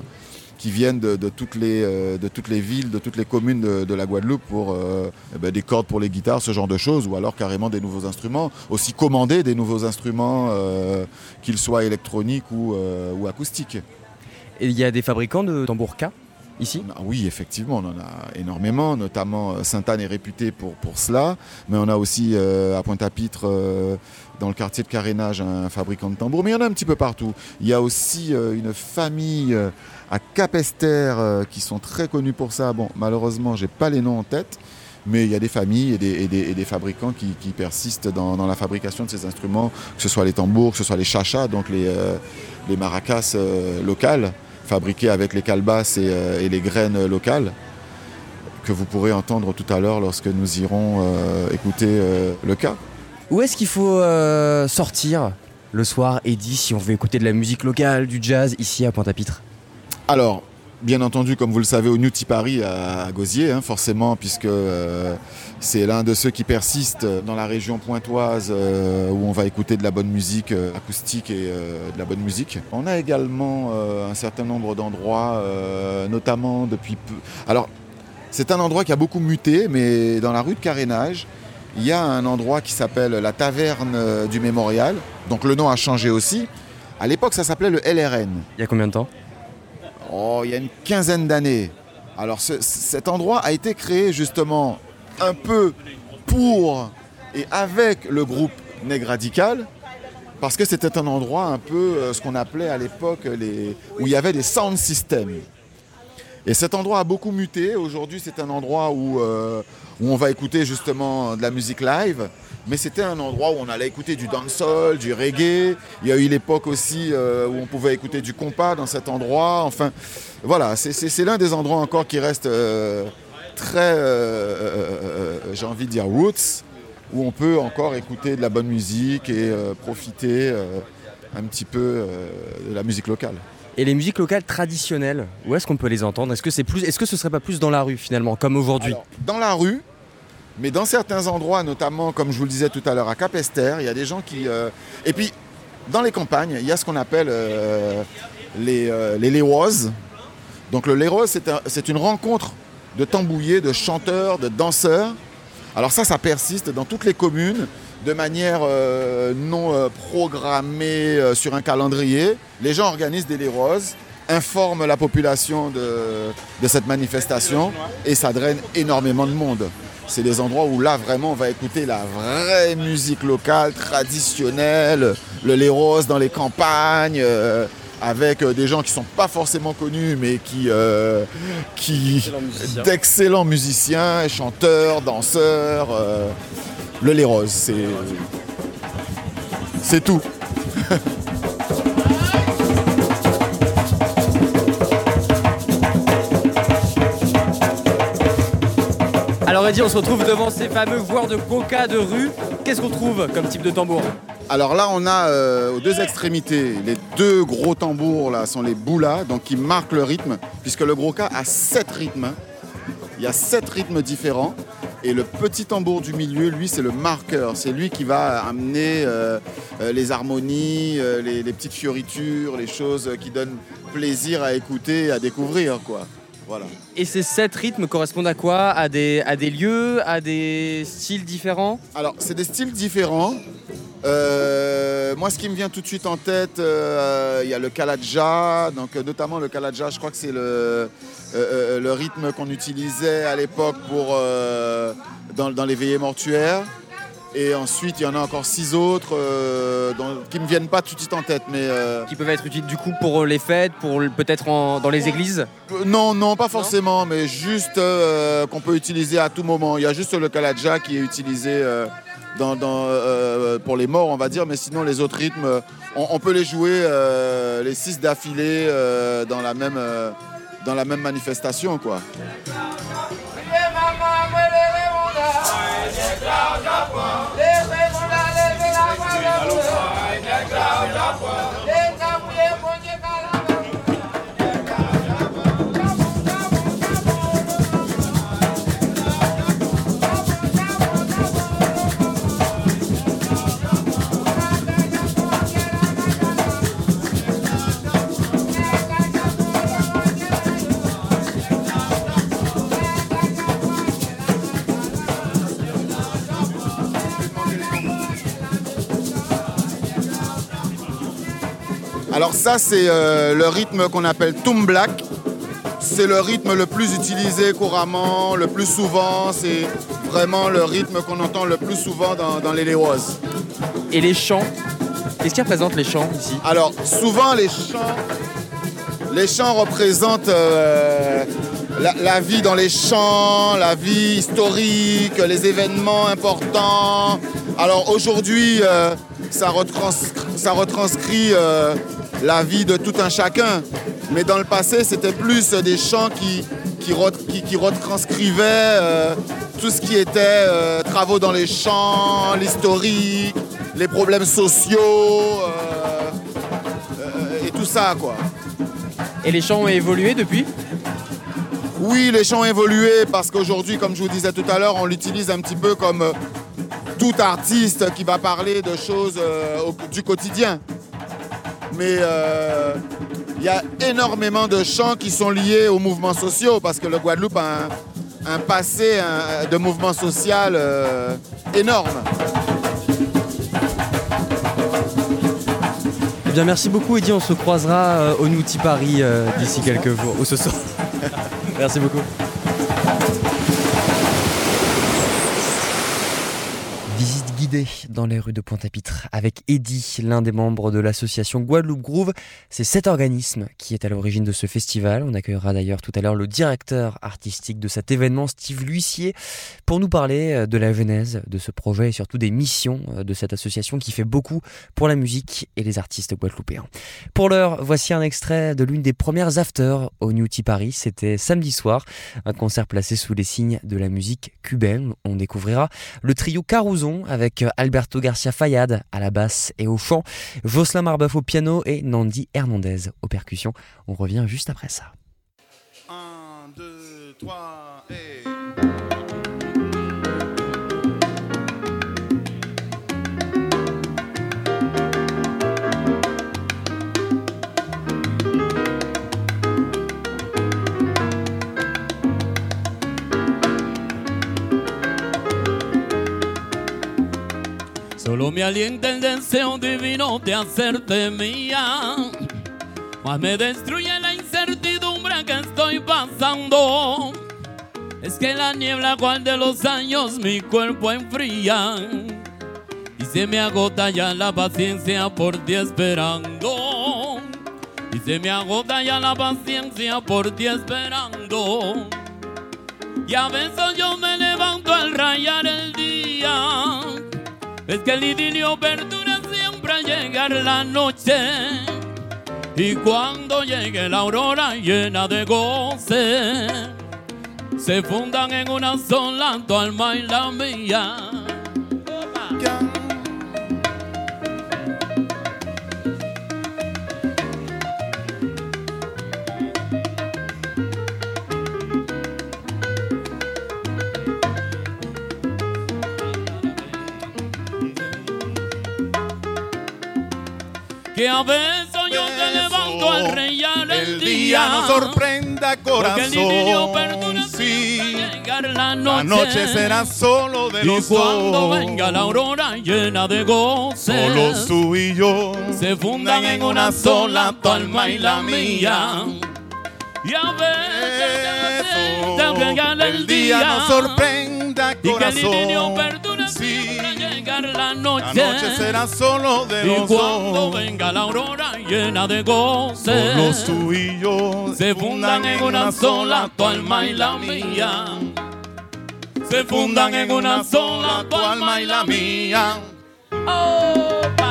qui viennent de, de toutes les, euh, de toutes les villes, de toutes les communes de, de la Guadeloupe pour euh, eh ben, des cordes pour les guitares, ce genre de choses, ou alors carrément des nouveaux instruments. Aussi commander des nouveaux instruments, euh, qu'ils soient électroniques ou, ou acoustiques. Et il y a des fabricants de tambours K ici Oui, effectivement, on en a énormément, notamment Sainte-Anne est réputée pour, pour cela, mais on a aussi euh, à Pointe-à-Pitre, euh, dans le quartier de carénage, un fabricant de tambours, mais il y en a un petit peu partout. Il y a aussi euh, une famille à Capester euh, qui sont très connus pour ça. Bon, malheureusement, j'ai pas les noms en tête, mais il y a des familles et des, fabricants qui, persistent dans, la fabrication de ces instruments, que ce soit les tambours, que ce soit les chachas, donc les, euh, maracas euh, locales, fabriquées avec les calebasses et, et les graines locales, que vous pourrez entendre tout à l'heure lorsque nous irons écouter le cas. Où est-ce qu'il faut sortir le soir, Eddy, si on veut écouter de la musique locale, du jazz, ici à Pointe-à-Pitre? Alors, bien entendu, comme vous le savez, au New Tea Paris à, Gosier, hein, forcément, puisque euh, c'est l'un de ceux qui persistent dans la région pointoise euh, où on va écouter de la bonne musique euh, acoustique et de la bonne musique. On a également un certain nombre d'endroits, notamment depuis peu. Alors, c'est un endroit qui a beaucoup muté, mais dans la rue de Carénage, il y a un endroit qui s'appelle la Taverne du Mémorial. Donc le nom a changé aussi. À l'époque, ça s'appelait le LRN. Il y a combien de temps? Oh, il y a une quinzaine d'années. Alors ce- cet endroit a été créé justement un peu pour et avec le groupe Nègre Radical, parce que c'était un endroit un peu euh, ce qu'on appelait à l'époque où il y avait des sound systems. Et cet endroit a beaucoup muté. Aujourd'hui, c'est un endroit où, euh, où on va écouter justement de la musique live. Mais c'était un endroit où on allait écouter du dancehall, du reggae. Il y a eu l'époque aussi euh, où on pouvait écouter du compas dans cet endroit. Enfin, voilà, c'est- l'un des endroits encore qui reste euh, très, j'ai envie de dire, roots, où on peut encore écouter de la bonne musique et profiter un petit peu de la musique locale. Et les musiques locales traditionnelles, où est-ce qu'on peut les entendre? Est-ce que plus, est-ce que ce serait pas plus dans la rue finalement, comme aujourd'hui? Dans la rue, mais dans certains endroits, notamment comme je vous le disais tout à l'heure à Capester, il y a des gens qui. euh, Et puis, dans les campagnes, il y a ce qu'on appelle euh, les, euh, les. Donc, le léroise, c'est un- c'est une rencontre de tambouillés, de chanteurs, de danseurs. Alors, ça, ça persiste dans toutes les communes de manière euh, non euh, programmée euh, sur un calendrier. Les gens organisent des léroises, informent la population de, cette manifestation et ça draine énormément de monde. C'est des endroits où là vraiment on va écouter la vraie musique locale, traditionnelle, le léros dans les campagnes, avec euh, des gens qui sont pas forcément connus mais qui, euh, qui d'excellents musiciens, chanteurs, danseurs. euh, le léros, c'est c'est tout. Alors Eddy, on se retrouve devant ces fameux voires de coca de rue. Qu'est-ce qu'on trouve comme type de tambour? Alors là, on a euh, aux deux extrémités, les deux gros tambours là sont les boulas, donc qui marquent le rythme, puisque le gros cas a sept rythmes. Il y a sept rythmes différents. Et le petit tambour du milieu, lui, c'est le marqueur. C'est lui qui va amener euh, euh, les harmonies, les, les petites fioritures, les choses qui donnent plaisir à écouter, à découvrir, quoi. Voilà. Et ces sept rythmes correspondent à quoi? À des, à des lieux, à des styles différents? Alors, c'est des styles différents. Euh, moi, ce qui me vient tout de suite en tête, euh, il y a le kaladja, donc euh, notamment le kaladja, je crois que c'est le, euh, le rythme qu'on utilisait à l'époque pour dans, dans les veillées mortuaires. Et ensuite, il y en a encore six autres dont- qui ne me viennent pas tout de suite en tête, mais qui peuvent être utiles du coup pour les fêtes, pour peut-être dans les églises Non, non, pas forcément, mais juste qu'on peut utiliser à tout moment. Il y a juste le kaladja qui est utilisé euh, pour les morts, on va dire, mais sinon les autres rythmes, euh, on, peut les jouer euh, les six d'affilée dans, la même, dans la même manifestation, quoi. Alors ça, c'est euh, le rythme qu'on appelle Black. C'est le rythme le plus utilisé couramment, le plus souvent. C'est vraiment le rythme qu'on entend le plus souvent dans, dans les Léoises. Et les chants? Qu'est-ce qui représente les chants ici? Alors, souvent, les chants, les chants représentent euh, la, vie dans les champs, la vie historique, les événements importants. Alors aujourd'hui, euh, ça, ça, retranscrit euh, la vie de tout un chacun. Mais dans le passé, c'était plus des chants qui, qui, retranscrivaient euh, tout ce qui était euh, travaux dans les champs, l'historique, les problèmes sociaux euh, et tout ça, quoi. Et les chants ont évolué depuis? Oui, les chants ont évolué parce qu'aujourd'hui, comme je vous disais tout à l'heure, on l'utilise un petit peu comme tout artiste qui va parler de choses du quotidien mais euh, il y a énormément de chants qui sont liés aux mouvements sociaux parce que le Guadeloupe a un, passé de mouvement social euh, énorme. Eh bien, merci beaucoup, Eddy. On se croisera euh, au Nouti Paris d'ici quelques jours, ou ce soir. merci beaucoup. Dans les rues de Pointe-à-Pitre avec Eddy, l'un des membres de l'association Guadeloupe Groove. C'est cet organisme qui est à l'origine de ce festival. On accueillera d'ailleurs tout à l'heure le directeur artistique de cet événement, Steve Luissier, pour nous parler euh, de la genèse de ce projet et surtout des missions euh, de cette association qui fait beaucoup pour la musique et les artistes guadeloupéens. Pour l'heure, voici un extrait de l'une des premières afters au New Tea Paris. C'était samedi soir, un concert placé sous les signes de la musique cubaine. On découvrira le trio Carouzon avec Alberto Garcia Fayad à la basse et au chant, Jocelyn Marbeuf au piano et Nandi Hernandez aux percussions. On revient juste après ça. 1, 2, 3 Solo me alienta el deseo divino de hacerte mía. Más me destruye la incertidumbre que estoy pasando. Es que la niebla cual de los años mi cuerpo enfría. Y se me agota ya la paciencia por ti esperando. Y se me agota ya la paciencia por ti esperando. Y a veces yo me levanto al rayar el día es que el idilio perdura siempre al llegar la noche. Y cuando llegue la aurora llena de goce, se fundan en una sola tu alma y la mía. Que a veces yo te levanto al reyar el, el día. no sorprenda corazón. sí. La noche, la noche será solo de los dos. cuando venga la aurora llena de goce, solo tú y yo se fundan en una sola tu alma y la mía. Y a veces te el día, no sorprenda corazón. Y que el niño perdura sí la noche. La noche será solo de y los cuando venga la aurora llena de goce, solo tú y yo se fundan en una sola tu alma y la mía. Se fundan en una sola tu alma y la mía. Opa,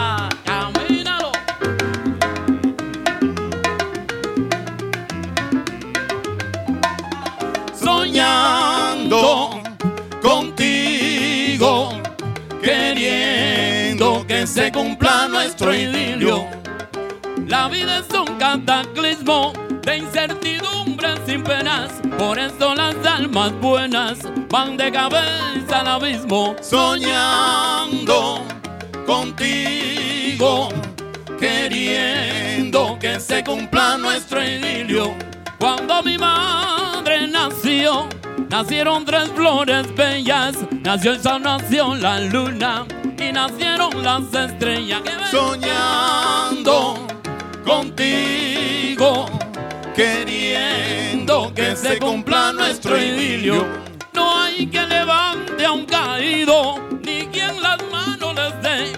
se cumpla nuestro idilio. La vida es un cataclismo de incertidumbre sin penas, por eso las almas buenas van de cabeza al abismo, soñando contigo, queriendo que se cumpla nuestro idilio. Cuando mi madre nació, nacieron tres flores bellas, nació esa nació la luna y nacieron las estrellas que ven. soñando contigo, queriendo que se cumpla nuestro idilio. No hay que levante a un caído, ni quien las manos les dé.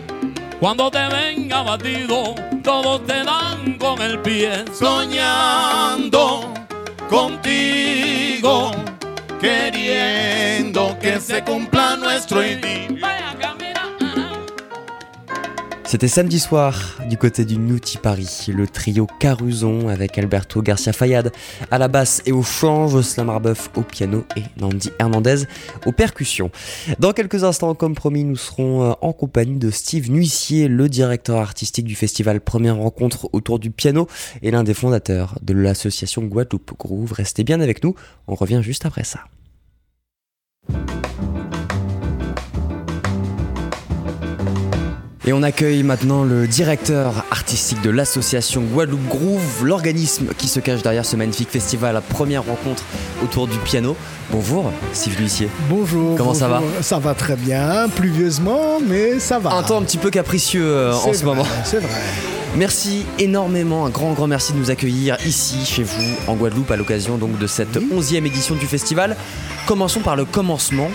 Cuando te venga batido, todos te dan con el pie, soñando contigo, C'était samedi soir du côté du Newty Paris, le trio Caruson avec Alberto Garcia Fayad à la basse et au chant, Jocelyn au piano et Nandi Hernandez aux percussions. Dans quelques instants, comme promis, nous serons euh, en compagnie de Steve Nuissier, le directeur artistique du festival Première Rencontre autour du piano et l'un des fondateurs de l'association Guadeloupe Groove. Restez bien avec nous, on revient juste après ça. Et on accueille maintenant le directeur artistique de l'association Guadeloupe Groove, l'organisme qui se cache derrière ce magnifique festival, la première rencontre autour du piano. Bonjour, Steve L'huissier. Bonjour. Comment ça va. Ça va très bien, pluvieusement, mais ça va. Un temps un petit peu capricieux euh, en ce moment. C'est vrai. Merci énormément, un grand grand merci de nous accueillir ici chez vous en Guadeloupe à l'occasion donc de cette 11e édition du festival. Commençons par le commencement.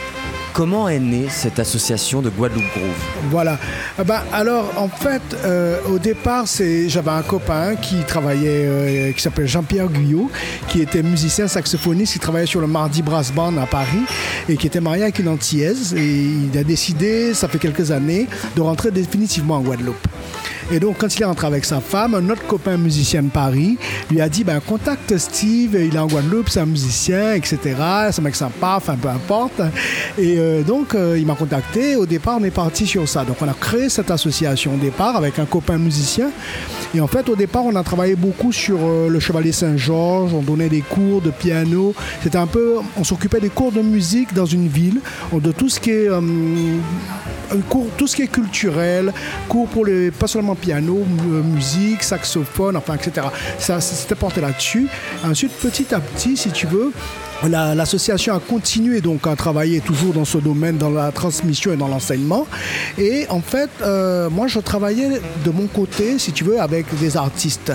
Comment est née cette association de Guadeloupe Groove? Voilà. Ah ben, alors, en fait, euh, au départ, c'est, j'avais un copain qui travaillait, euh, qui s'appelle Jean-Pierre Guyot, qui était musicien saxophoniste, qui travaillait sur le Mardi Brass Band à Paris et qui était marié avec une Antillaise. Et il a décidé, ça fait quelques années, de rentrer définitivement en Guadeloupe. Et donc, quand il est rentré avec sa femme, un autre copain musicien de Paris lui a dit ben, contacte Steve, il est en Guadeloupe, c'est un musicien, etc. C'est un mec sympa, enfin peu importe. Et euh, donc, euh, il m'a contacté. Au départ, on est parti sur ça. Donc, on a créé cette association au départ avec un copain musicien. Et en fait, au départ, on a travaillé beaucoup sur euh, le Chevalier Saint-Georges. On donnait des cours de piano. C'était un peu, on s'occupait des cours de musique dans une ville, de tout ce qui est cours, tout ce qui est culturel, cours pour les, pas seulement piano, mu- musique, saxophone, enfin, etc. Ça, s'était porté là-dessus. Ensuite, petit à petit, si tu veux, L'association a continué donc à travailler toujours dans ce domaine, dans la transmission et dans l'enseignement. Et en fait, euh, moi, je travaillais de mon côté, si tu veux, avec des artistes.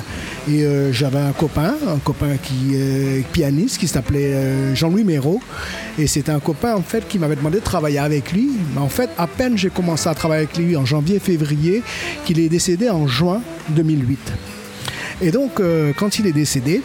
Et euh, j'avais un copain, un copain qui est pianiste, qui s'appelait euh, Jean-Louis Méraud. Et c'était un copain, en fait, qui m'avait demandé de travailler avec lui. Mais en fait, à peine j'ai commencé à travailler avec lui en janvier-février, qu'il est décédé en juin 2008. Et donc, euh, quand il est décédé,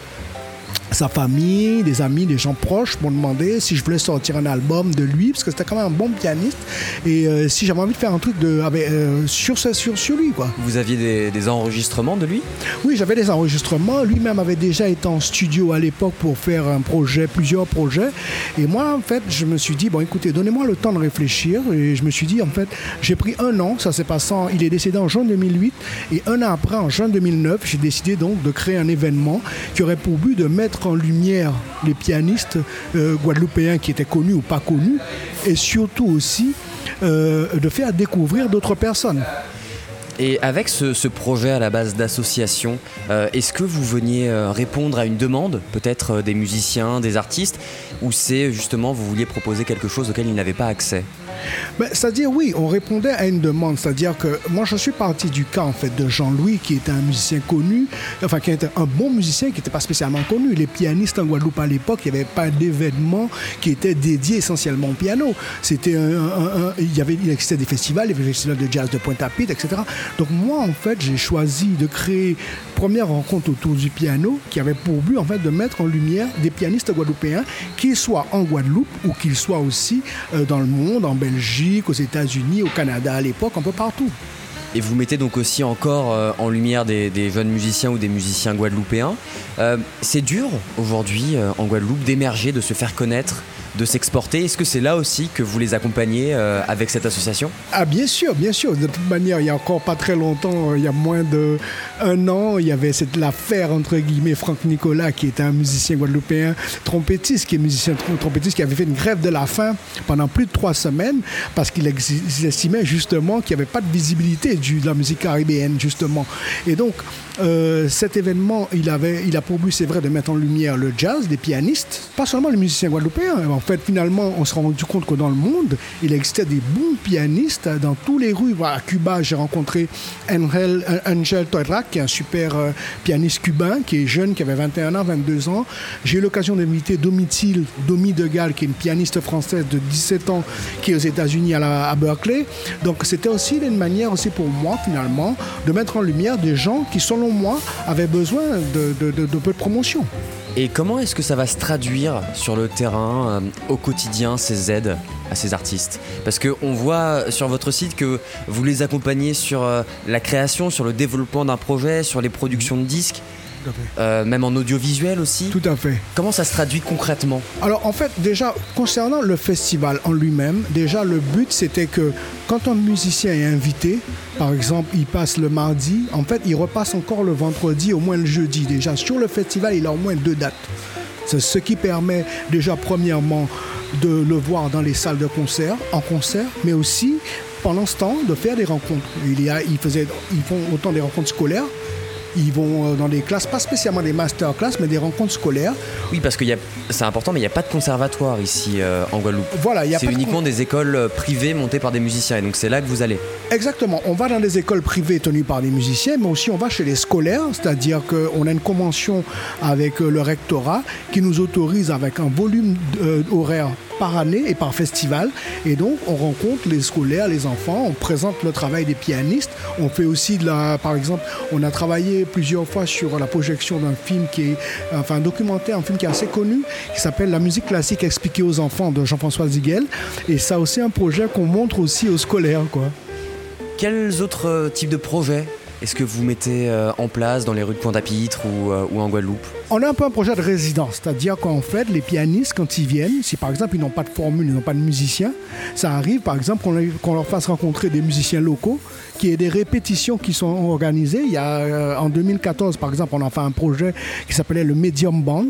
sa famille, des amis, des gens proches m'ont demandé si je voulais sortir un album de lui, parce que c'était quand même un bon pianiste, et euh, si j'avais envie de faire un truc de, avec, euh, sur, sur, sur lui. Quoi. Vous aviez des, des enregistrements de lui? Oui, j'avais des enregistrements. Lui-même avait déjà été en studio à l'époque pour faire un projet, plusieurs projets. Et moi, en fait, je me suis dit, bon, écoutez, donnez-moi le temps de réfléchir. Et je me suis dit, en fait, j'ai pris un an. Ça s'est passé, en- il est décédé en juin 2008. Et un an après, en juin 2009, j'ai décidé donc de créer un événement qui aurait pour but de mettre en lumière les pianistes euh, guadeloupéens qui étaient connus ou pas connus. Et surtout aussi, euh, de faire découvrir d'autres personnes. Et avec ce, projet à la base d'association, euh, est-ce que vous veniez répondre à une demande, peut-être des musiciens, des artistes, ou c'est justement vous vouliez proposer quelque chose auquel ils n'avaient pas accès? C'est-à-dire, oui, on répondait à une demande. C'est-à-dire que moi, je suis parti du cas, en fait, de Jean-Louis, qui était un musicien connu, enfin, qui était un bon musicien, qui n'était pas spécialement connu. Les pianistes en Guadeloupe à l'époque, il n'y avait pas d'événement qui était dédié essentiellement au piano. C'était un, il y avait, il existait des festivals, il y avait le festival de jazz de Pointe-à-Pitre, etc. Donc, moi, en fait, j'ai choisi de créer première rencontre autour du piano qui avait pour but, en fait, de mettre en lumière des pianistes guadeloupéens, qu'ils soient en Guadeloupe ou qu'ils soient aussi euh, dans le monde, en Belgique, aux États-Unis, au Canada à l'époque, un peu partout. Et vous mettez donc aussi encore euh, en lumière des, des jeunes musiciens ou des musiciens guadeloupéens. Euh, c'est dur aujourd'hui euh, en Guadeloupe d'émerger, de se faire connaître de s'exporter. Est-ce que c'est là aussi que vous les accompagnez euh, avec cette association? Ah bien sûr, bien sûr. De toute manière, il y a encore pas très longtemps, il y a moins de un an, il y avait cette l'affaire entre guillemets Franck Nicolas qui était un musicien guadeloupéen trompettiste, qui est musicien trom- trompettiste, qui avait fait une grève de la faim pendant plus de trois semaines parce qu'il estimait justement qu'il n'y avait pas de visibilité de la musique caribéenne justement. Et donc euh, cet événement, il avait, il a pour but, c'est vrai, de mettre en lumière le jazz, les pianistes, pas seulement les musiciens guadeloupéens. En fait, finalement, on s'est rendu compte que dans le monde, il existait des bons pianistes dans tous les rues. À Cuba, j'ai rencontré Angel, Angel qui est un super euh, pianiste cubain, qui est jeune, qui avait 21 ans, 22 ans. J'ai eu l'occasion d'inviter Domitil, Domi de Gall, qui est une pianiste française de 17 ans, qui est aux États-Unis à Berkeley. Donc, c'était aussi une manière aussi pour moi, finalement, de mettre en lumière des gens qui, selon moi, avaient besoin de peu de promotion. Et comment est-ce que ça va se traduire sur le terrain, euh, au quotidien, ces aides à ces artistes? Parce qu'on voit sur votre site que vous les accompagnez sur euh, la création, sur le développement d'un projet, sur les productions de disques, euh, même en audiovisuel aussi. Tout à fait. Comment ça se traduit concrètement? Alors en fait, déjà, concernant le festival en lui-même, déjà le but c'était que quand un musicien est invité, par exemple, il passe le mardi, en fait, il repasse encore le vendredi, au moins le jeudi. Déjà, sur le festival, il a au moins deux dates. C'est ce qui permet déjà, premièrement, de le voir dans les salles de concert, en concert, mais aussi pendant ce temps de faire des rencontres. Il y a, ils, font autant des rencontres scolaires, ils vont euh, dans des classes, pas spécialement des masterclass, mais des rencontres scolaires. Oui, parce que c'est important, mais il n'y a pas de conservatoire ici euh, en Guadeloupe. Voilà, il y a C'est de uniquement des écoles euh, privées montées par des musiciens, et donc c'est là que vous allez. Exactement. On va dans des écoles privées tenues par des musiciens, mais aussi on va chez les scolaires, c'est-à-dire qu'on a une convention avec le rectorat qui nous autorise avec un volume horaire par année et par festival. Et donc, on rencontre les scolaires, les enfants, on présente le travail des pianistes. On fait aussi de la, par exemple, on a travaillé plusieurs fois sur la projection d'un film qui est, enfin, un documentaire, un film qui est assez connu, qui s'appelle La musique classique expliquée aux enfants de Jean-François Ziguel. Et ça aussi un projet qu'on montre aussi aux scolaires, quoi. Quels autres euh, types de projets est-ce que vous mettez euh, en place dans les rues de Pointe-à-Pitre ou, euh, ou en Guadeloupe? On a un peu un projet de résidence, c'est-à-dire qu'en fait, les pianistes, quand ils viennent, si par exemple ils n'ont pas de formule, ils n'ont pas de musicien, ça arrive par exemple qu'on leur- qu'on leur fasse rencontrer des musiciens locaux, qu'il y ait des répétitions qui sont organisées. Il y a, euh, en 2014, par exemple, on a fait un projet qui s'appelait le Medium Band.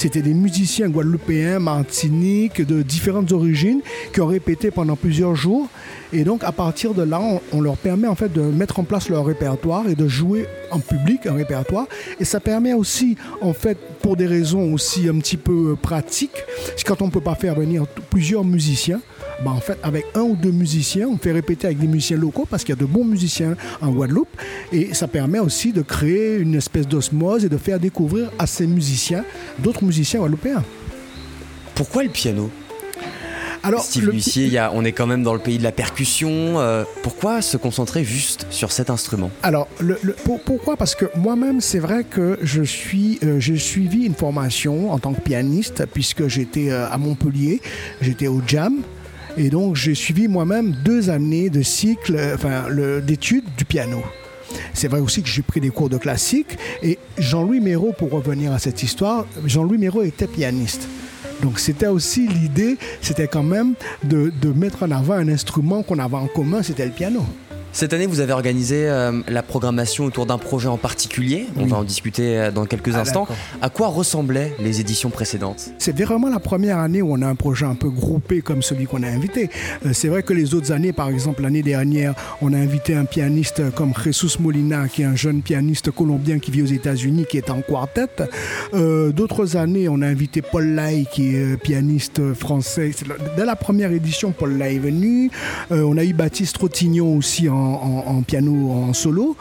C'était des musiciens guadeloupéens, martiniques, de différentes origines, qui ont répété pendant plusieurs jours. Et donc, à partir de là, on, leur permet en fait de mettre en place leur répertoire et de jouer en public un répertoire. Et ça permet aussi, en fait, pour des raisons aussi un petit peu pratiques, quand on ne peut pas faire venir plusieurs musiciens, ben, en fait, avec un ou deux musiciens, on fait répéter avec des musiciens locaux parce qu'il y a de bons musiciens en Guadeloupe. Et ça permet aussi de créer une espèce d'osmose et de faire découvrir à ces musiciens d'autres musiciens guadeloupéens. Pourquoi le piano? Alors, Steve le- Lucier, il y a- on est quand même dans le pays de la percussion. euh, pourquoi se concentrer juste sur cet instrument? Alors, le- le- pour- pourquoi? Parce que moi-même, c'est vrai que je suis, euh, j'ai suivi une formation en tant que pianiste, puisque j'étais euh, à Montpellier, j'étais au Jam. Et donc, j'ai suivi moi-même deux années de cycle, euh, enfin, d'études du piano. C'est vrai aussi que j'ai pris des cours de classique. Et Jean-Louis Méraud, pour revenir à cette histoire, Jean-Louis Méraud était pianiste. Donc c'était aussi l'idée, c'était quand même de, de mettre en avant un instrument qu'on avait en commun, c'était le piano. Cette année, vous avez organisé euh, la programmation autour d'un projet en particulier. On Oui. va en discuter euh, dans quelques Ah, instants. À quoi ressemblaient les éditions précédentes? C'est vraiment la première année où on a un projet un peu groupé comme celui qu'on a invité. Euh, c'est vrai que les autres années, par exemple l'année dernière, on a invité un pianiste comme Jesus Molina, qui est un jeune pianiste colombien qui vit aux États-Unis, qui est en quartet. Euh, D'autres années, on a invité Paul Lai, qui est pianiste français. Dès la première édition, Paul Lai est venu. On a eu Baptiste Rotignon aussi en, en- piano en solo.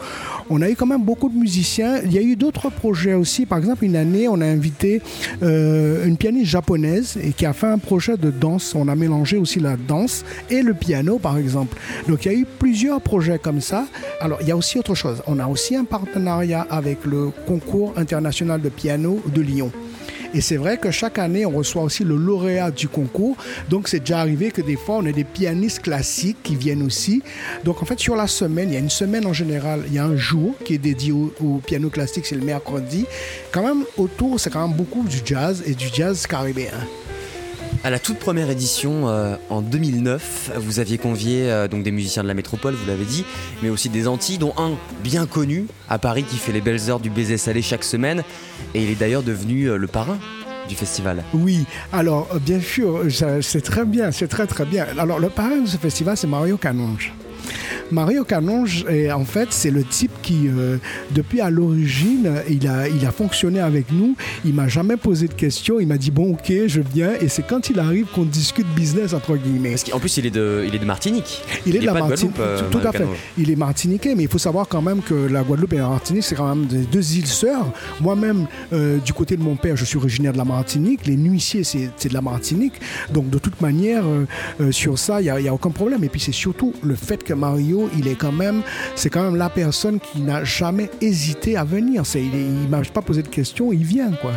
On a eu quand même beaucoup de musiciens. Il y a eu d'autres projets aussi. Par exemple, une année, on a invité euh, une pianiste japonaise et qui a fait un projet de danse. On a mélangé aussi la danse et le piano, par exemple. Donc, il y a eu plusieurs projets comme ça. Alors, il y a aussi autre chose. On a aussi un partenariat avec le concours international de piano de Lyon. Et c'est vrai que chaque année, on reçoit aussi le lauréat du concours. Donc, c'est déjà arrivé que des fois, on a des pianistes classiques qui viennent aussi. Donc, en fait, sur la semaine, il y a une semaine en général, il y a un jour qui est dédié au, piano classique, c'est le mercredi. Quand même, autour, c'est quand même beaucoup du jazz et du jazz caribéen. À la toute première édition, euh, en 2009, vous aviez convié euh, donc des musiciens de la métropole, vous l'avez dit, mais aussi des Antilles, dont un bien connu à Paris qui fait les belles heures du baiser salé chaque semaine. Et il est d'ailleurs devenu euh, le parrain du festival. Oui, alors bien sûr, c'est très bien, c'est très très bien. Alors le parrain de ce festival, c'est Mario Canonge. Mario Canonge, est- en fait, c'est le type qui, euh, depuis à l'origine, il a, il a fonctionné avec nous. Il m'a jamais posé de questions. Il m'a dit bon, ok, je viens. Et c'est quand il arrive qu'on discute business entre guillemets. Parce qu'en plus, il est de, il est de Martinique. Il est de la Martinique, euh, tout à fait. Il est martiniquais, mais il faut savoir quand même que la Guadeloupe et la Martinique, c'est quand même des deux îles sœurs. Moi-même, euh, du côté de mon père, je suis originaire de la Martinique. Les nuissiers, c'est c'est de la Martinique. Donc, de toute manière, sur ça, il n'y a, y a aucun problème. Et puis, c'est surtout le fait que Mario, il est quand même, c'est quand même la personne qui n'a jamais hésité à venir. C'est- Il ne pas posé de questions, il vient, quoi.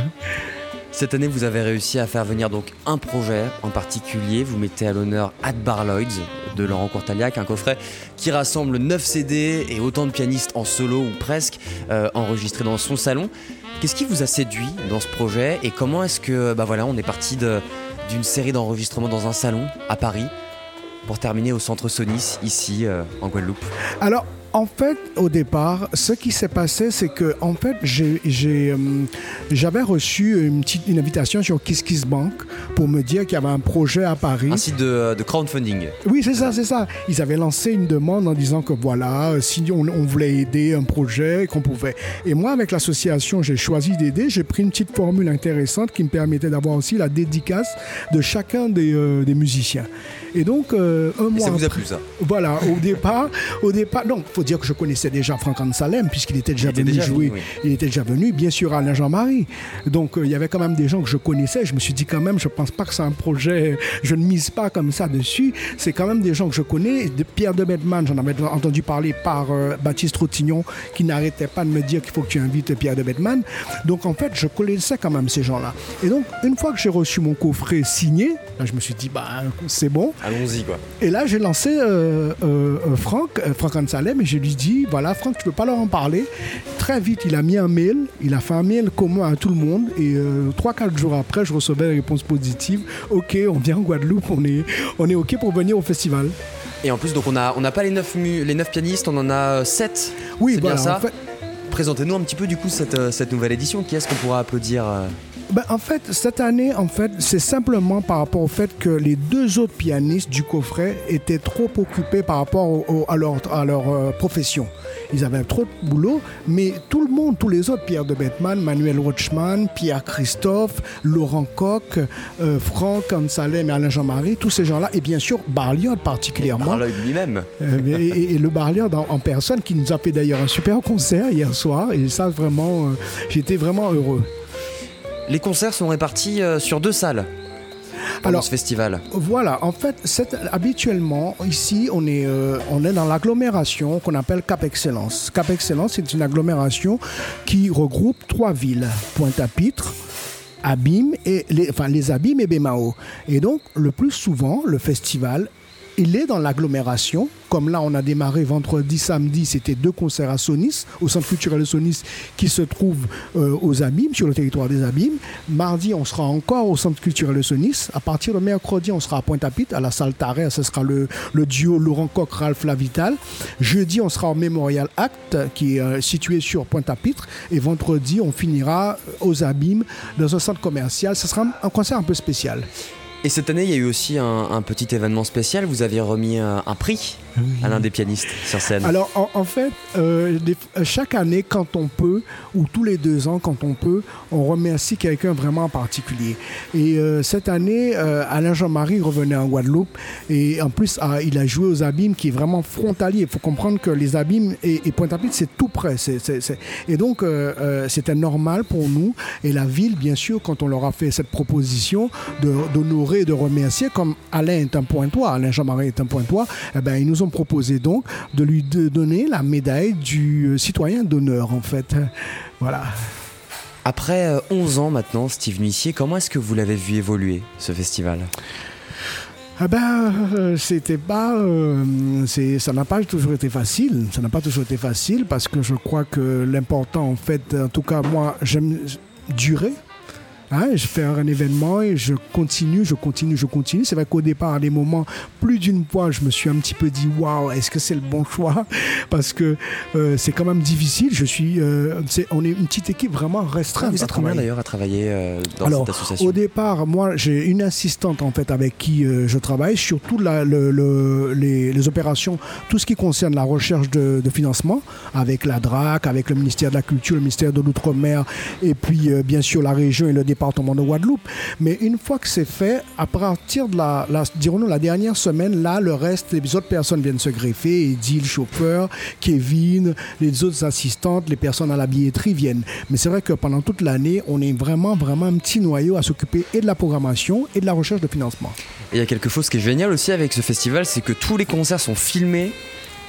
Cette année, vous avez réussi à faire venir donc un projet en particulier. Vous mettez à l'honneur Adbar Lloyds de Laurent Courtaliac, un coffret qui rassemble 9 CD et autant de pianistes en solo ou presque euh, enregistrés dans son salon. Qu'est-ce qui vous a séduit dans ce projet et comment est-ce que bah voilà, on est parti d'une série d'enregistrements dans un salon à Paris pour terminer au centre Sonis ici euh, en Guadeloupe Alors, en fait, au départ, ce qui s'est passé, c'est que, en fait, euh, j'avais reçu une petite une invitation sur Kiss Kiss Bank pour me dire qu'il y avait un projet à Paris. Un site de, de crowdfunding. Oui, c'est ça, c'est ça. Ils avaient lancé une demande en disant que voilà, si on, on voulait aider un projet, qu'on pouvait. Et moi, avec l'association, j'ai choisi d'aider. J'ai pris une petite formule intéressante qui me permettait d'avoir aussi la dédicace de chacun des, euh, des musiciens. Et donc, euh, un Et mois ça vous a plu ça voilà, au départ, au départ, non, faut dire que je connaissais déjà Franck Ansalem puisqu'il était déjà Il était venu déjà jouer. venu, oui. Il était déjà venu, bien sûr, Alain Jean-Marie. Donc euh, il y avait quand même des gens que je connaissais. Je me suis dit quand même, je pense pas que c'est un projet. Je ne mise pas comme ça dessus. C'est quand même des gens que je connais. De Pierre de Bedman, j'en avais entendu parler par euh, Baptiste Rotignon, qui n'arrêtait pas de me dire qu'il faut que tu invites Pierre de Bedman. Donc en fait, je connaissais quand même ces gens-là. Et donc une fois que j'ai reçu mon coffret signé, là, je me suis dit bah c'est bon. Allons-y quoi. Et là, j'ai lancé euh, euh, euh, Franck, euh, Franck Ansalem, et je lui dis voilà, Franck, tu peux pas leur en parler. Très vite, il a mis un mail, il a fait un mail commun à tout le monde, et euh, trois, quatre jours après, je recevais une réponse positive. Ok, on vient en Guadeloupe, on est, on est ok pour venir au festival. Et en plus, donc on a, on n'a pas les 9, les neuf pianistes, on en a 7. Oui, C'est voilà, bien ça. en fait- Présentez-nous un petit peu du coup cette, cette nouvelle édition. Qui est-ce qu'on pourra applaudir Ben, en fait, cette année, en fait, c'est simplement par rapport au fait que les deux autres pianistes du coffret étaient trop occupés par rapport au- au- à leur, à leur euh, profession. Ils avaient trop de boulot, mais tout le monde, tous les autres, Pierre de Bettman, Manuel Rochman, Pierre Christophe, Laurent Koch, euh, Franck Ansalem et Alain Jean-Marie, tous ces gens-là, et bien sûr Barliot particulièrement. Par l'œil lui-même. Euh, et, et- et le Barliard en, en personne qui nous a fait d'ailleurs un super concert hier soir, et ça vraiment, euh, j'étais vraiment heureux. Les concerts sont répartis euh, sur deux salles Alors, ce festival. Voilà, en fait, habituellement, ici, on est, euh, on est dans l'agglomération qu'on appelle Cap Excellence. Cap Excellence, c'est une agglomération qui regroupe trois villes, Pointe-à-Pitre, Abîme et les, enfin, les Abîmes et Bémao. Et donc, le plus souvent, le festival, il est dans l'agglomération. Comme là, on a démarré vendredi, samedi, c'était deux concerts à Sonis, au Centre culturel de Sonis, qui se trouve euh, aux Abîmes, sur le territoire des Abîmes. Mardi, on sera encore au Centre culturel de Sonis. À partir de mercredi, on sera à Pointe-à-Pitre, à la salle Tarret. Ce sera le, duo Laurent Coq, Ralph Lavital. Jeudi, on sera au Memorial Act, qui est euh, situé sur Pointe-à-Pitre. Et vendredi, on finira aux Abîmes, dans un centre commercial. Ce sera un concert un peu spécial. Et cette année, il y a eu aussi un, petit événement spécial. Vous aviez remis un, un prix à l'un des pianistes sur scène. Alors, en, en fait, euh, des- euh, chaque année, quand on peut, ou tous les deux ans, quand on peut, on remercie quelqu'un vraiment en particulier. Et euh, cette année, euh, Alain Jean-Marie revenait en Guadeloupe. Et en plus, ah, il a joué aux Abîmes, qui est vraiment frontalier. Il faut comprendre que les Abîmes et, et Pointe-à-Pitre, c'est tout près. Et donc, c'était normal pour nous. Et la ville, bien sûr, quand on leur a fait cette proposition d'honorer et de remercier, comme Alain est un pointois, Alain Jean-Marie est un pointois, eh ben, ils nous ont proposé donc de lui de- donner la médaille du euh, citoyen d'honneur, en fait. Voilà. Après euh, 11 ans maintenant, Steve Nuissier, comment est-ce que vous l'avez vu évoluer, ce festival? Ah ben, euh, c'était pas, euh, ça n'a pas toujours été facile. Ça n'a pas toujours été facile parce que je crois que l'important, en fait, en tout cas moi, j'aime durer. Hein, je fais un événement et je continue, je continue, je continue. C'est vrai qu'au départ, à des moments, plus d'une fois, je me suis un petit peu dit waouh, est-ce que c'est le bon choix? Parce que euh, c'est quand même difficile. Je suis, euh, on est une petite équipe vraiment restreinte. Ah, Vous êtes combien d'ailleurs à travailler euh, dans Alors, cette association? au départ, moi, j'ai une assistante en fait avec qui je travaille sur tout la- le- le- les, les opérations, tout ce qui concerne la recherche de, de financement, avec la DRAC, avec le ministère de la Culture, le ministère de l'Outre-mer, et puis bien sûr la région et le département de Guadeloupe. Mais une fois que c'est fait, à partir de la, dirons-nous, la dernière semaine, là, le reste, les autres personnes viennent se greffer. Eddie, le chauffeur, Kevin, les autres assistantes, les personnes à la billetterie viennent. Mais c'est vrai que pendant toute l'année, on est vraiment, vraiment un petit noyau à s'occuper et de la programmation et de la recherche de financement. Il y a quelque chose qui est génial aussi avec ce festival, c'est que tous les concerts sont filmés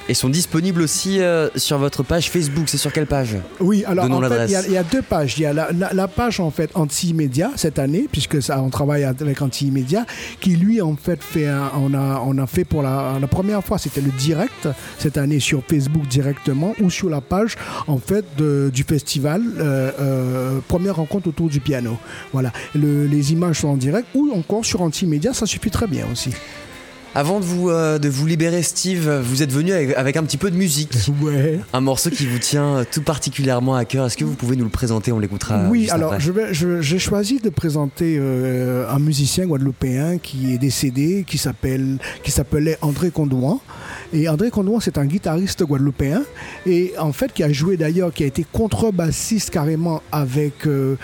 et sont disponibles aussi euh, sur votre page Facebook. C'est sur quelle page? Oui, alors en fait, il y, a- il y a deux pages. Il y a la, la- la page en fait anti-immédiat cette année, puisque ça, on travaille avec anti-immédiat, qui lui en fait fait, un- on a, on a fait pour la, la première fois, c'était le direct cette année sur Facebook directement ou sur la page en fait de- du festival, euh, euh, première rencontre autour du piano. Voilà, Le- les images sont en direct ou encore sur anti-immédiat, ça suffit très bien aussi. Avant de vous, euh, de vous libérer, Steve, vous êtes venu avec, avec un petit peu de musique. Ouais. Un morceau qui vous tient tout particulièrement à cœur. Est-ce que vous pouvez nous le présenter? On l'écoutera. Oui, alors j'ai choisi de présenter euh, un musicien guadeloupéen qui est décédé, qui s'appelait André Condouan. Et André Condouan, c'est un guitariste guadeloupéen et en fait qui a joué d'ailleurs, qui a été contrebassiste carrément avec. euh,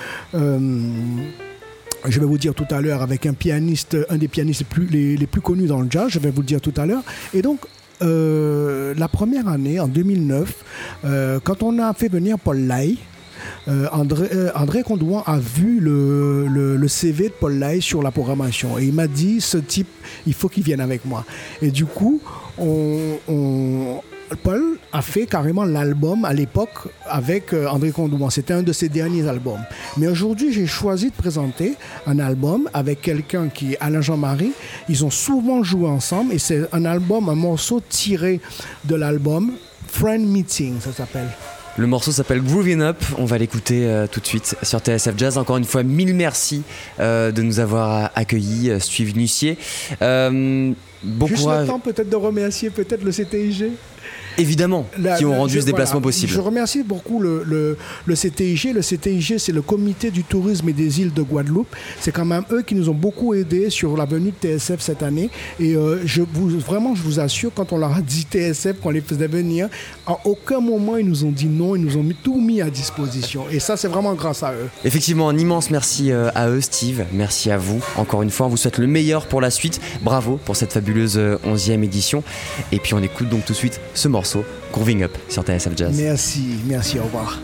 je vais vous dire tout à l'heure avec un pianiste, un des pianistes plus, les, plus connus dans le jazz, je vais vous le dire tout à l'heure. Et donc, euh, la première année, en 2009, euh, quand on a fait venir Paul Lai, euh, André, Condouan a vu le, CV de Paul Lai sur la programmation et il m'a dit ce type, il faut qu'il vienne avec moi. Et du coup, on- Paul a fait carrément l'album à l'époque avec euh, André Condouan. C'était un de ses derniers albums. Mais aujourd'hui, j'ai choisi de présenter un album avec quelqu'un qui est Alain Jean-Marie. Ils ont souvent joué ensemble et c'est un album, un morceau tiré de l'album Friend Meeting, ça s'appelle. Le morceau s'appelle Grooving Up. On va l'écouter euh, tout de suite sur TSF Jazz. Encore une fois, mille merci euh, de nous avoir accueillis, euh, Steve Nussier. Bon Juste courage, le temps peut-être de remercier peut-être le CTIG. Évidemment, La- qui ont rendu je- ce déplacement voilà. possible. Je remercie beaucoup le, le, le CTIG. Le CTIG, c'est le Comité du tourisme et des îles de Guadeloupe. C'est quand même eux qui nous ont beaucoup aidés sur la venue de TSF cette année. Et euh, je vous, vraiment, je vous assure, quand on leur a dit TSF, qu'on les faisait venir, à aucun moment ils nous ont dit non. Ils nous ont mis, tout mis à disposition. Et ça, c'est vraiment grâce à eux. Effectivement, un immense merci euh, à eux, Steve. Merci à vous. Encore une fois, on vous souhaite le meilleur pour la suite. Bravo pour cette fabuleuse euh, 11e édition. Et puis on écoute donc tout de suite ce morceau, Grooving Up, sur TSF Jazz. Merci, merci, au revoir.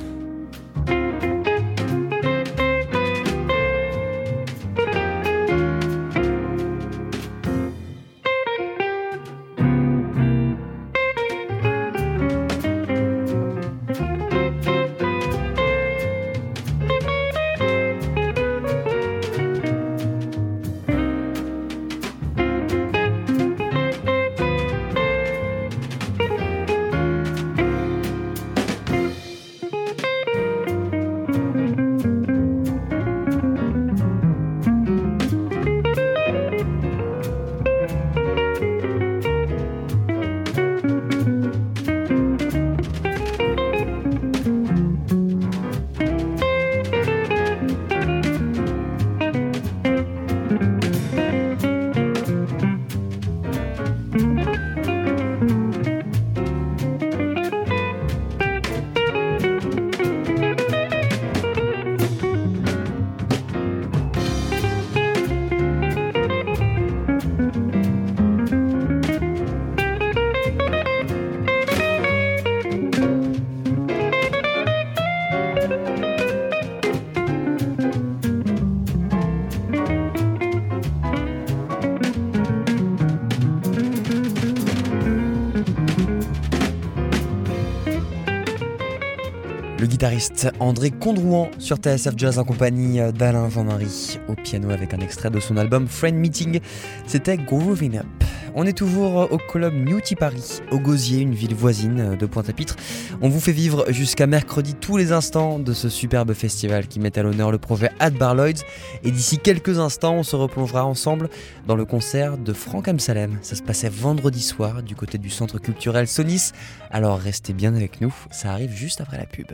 André Condrouan sur TSF Jazz en compagnie d'Alain Jean-Marie au piano avec un extrait de son album Friend Meeting. C'était Grooving Up. On est toujours au club Newty Paris, au Gosier, une ville voisine de Pointe-à-Pitre. On vous fait vivre jusqu'à mercredi tous les instants de ce superbe festival qui met à l'honneur le projet Ad Bar Lloyds. Et d'ici quelques instants, on se replongera ensemble dans le concert de Franck Amsalem. Ça se passait vendredi soir du côté du centre culturel Sonis. Alors restez bien avec nous, ça arrive juste après la pub.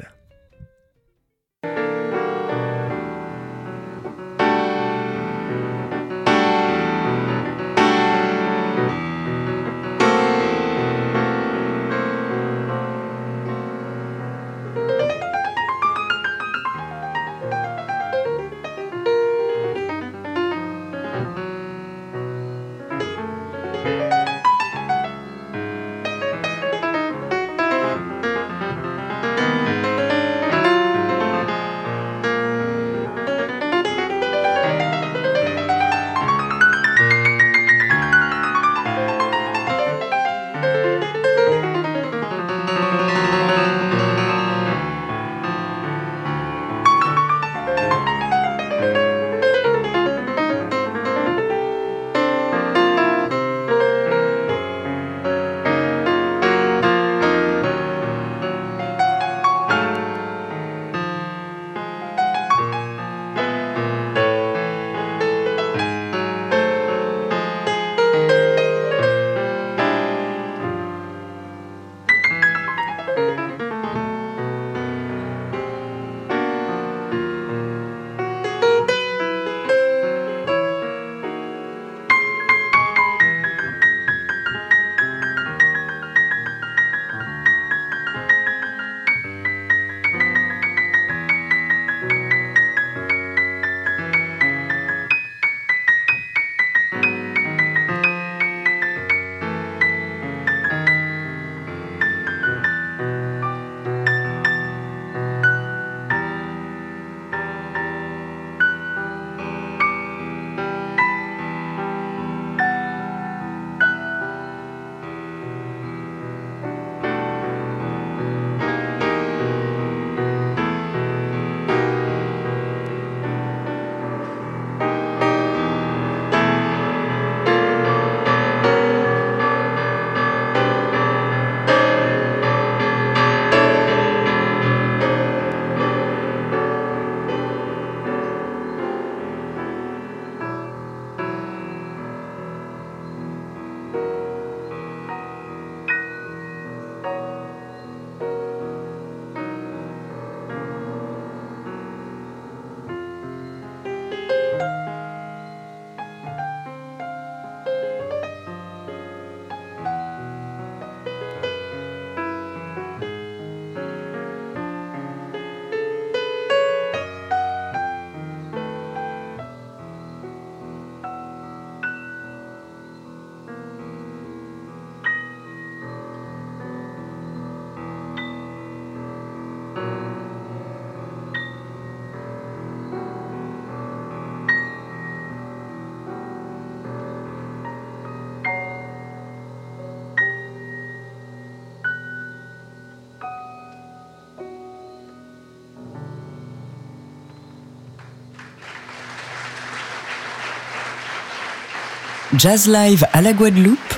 Jazz Live à la Guadeloupe,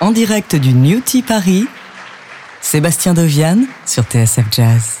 en direct du New Tea Paris, Sébastien Deviane sur TSF Jazz.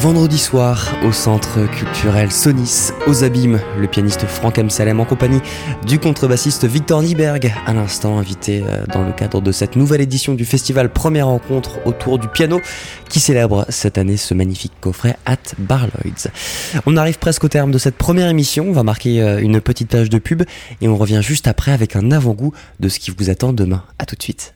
Vendredi soir au centre culturel Sonis aux Abîmes, le pianiste Franck Amsalem en compagnie du contrebassiste Victor Nieberg, à l'instant invité euh, dans le cadre de cette nouvelle édition du festival Première Rencontre autour du piano qui célèbre cette année ce magnifique coffret at Barloids. On arrive presque au terme de cette première émission, on va marquer euh, une petite page de pub et on revient juste après avec un avant-goût de ce qui vous attend demain. A tout de suite.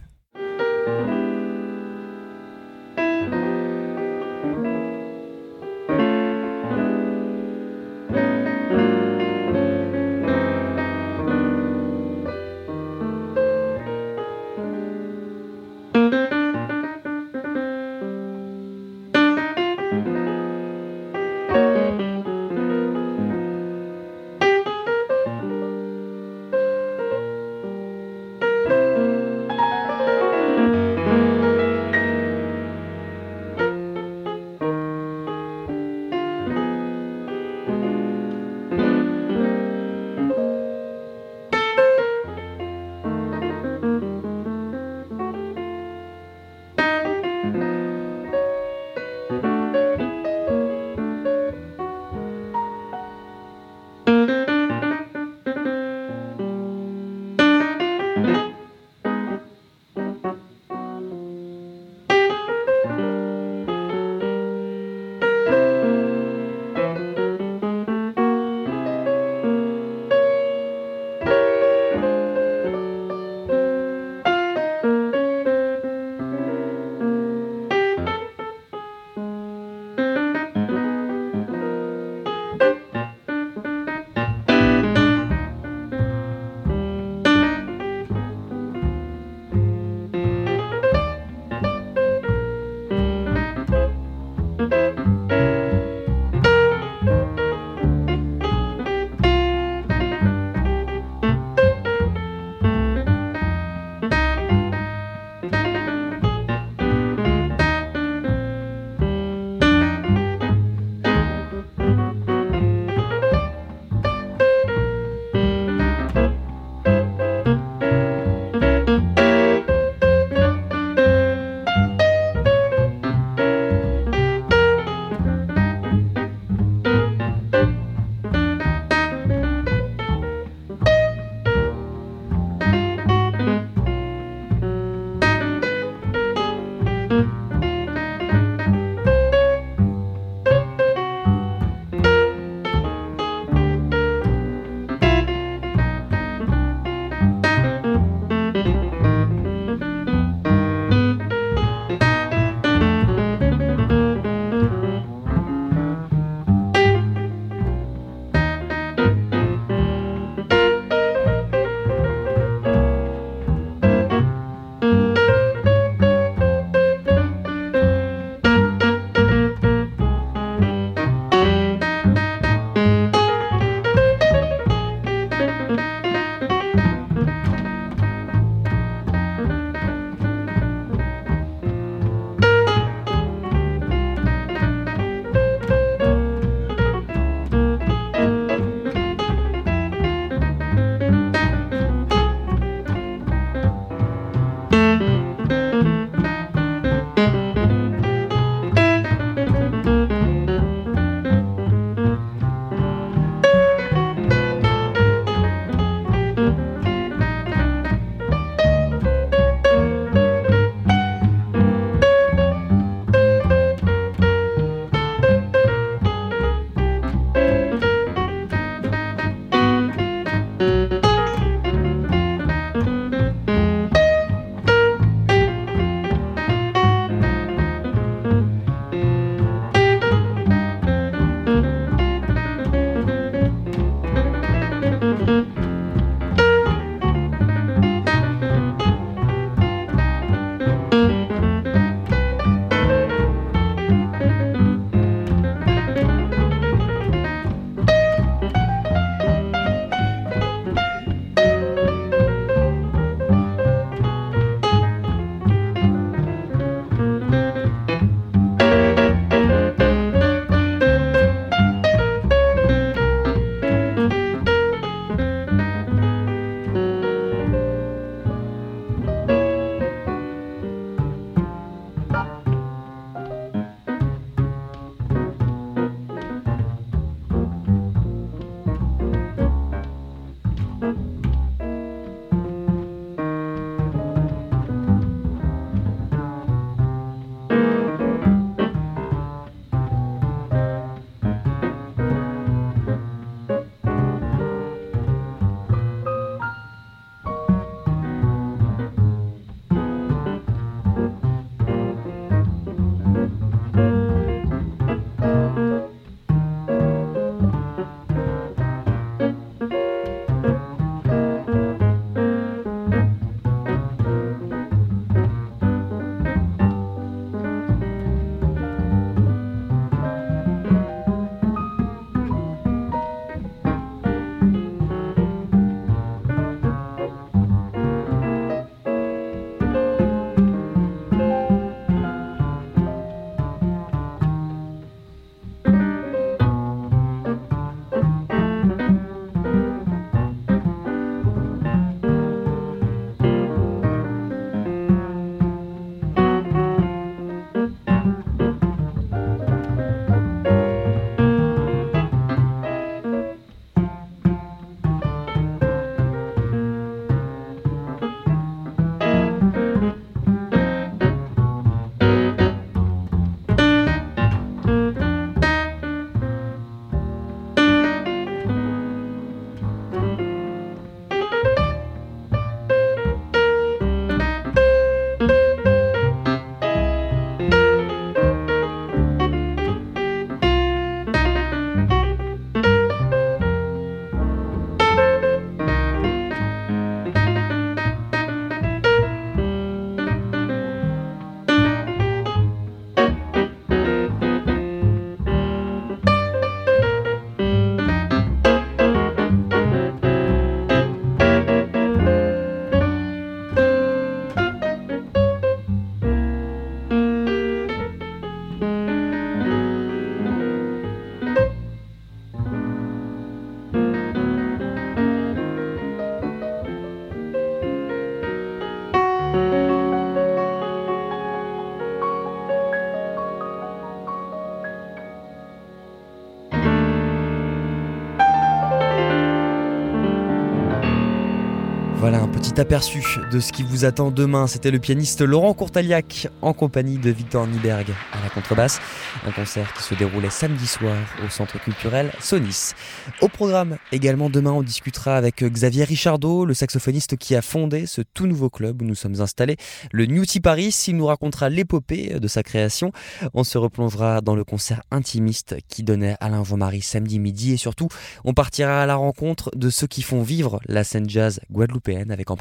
Aperçu de ce qui vous attend demain. C'était le pianiste Laurent Courtaliac en compagnie de Victor Niberg à la contrebasse. Un concert qui se déroulait samedi soir au centre culturel Sonis. Au programme également demain, on discutera avec Xavier Richardot, le saxophoniste qui a fondé ce tout nouveau club où nous sommes installés, le Newty Paris. Il nous racontera l'épopée de sa création. On se replongera dans le concert intimiste qui donnait Alain Vaumarie samedi midi et surtout, on partira à la rencontre de ceux qui font vivre la scène jazz guadeloupéenne avec en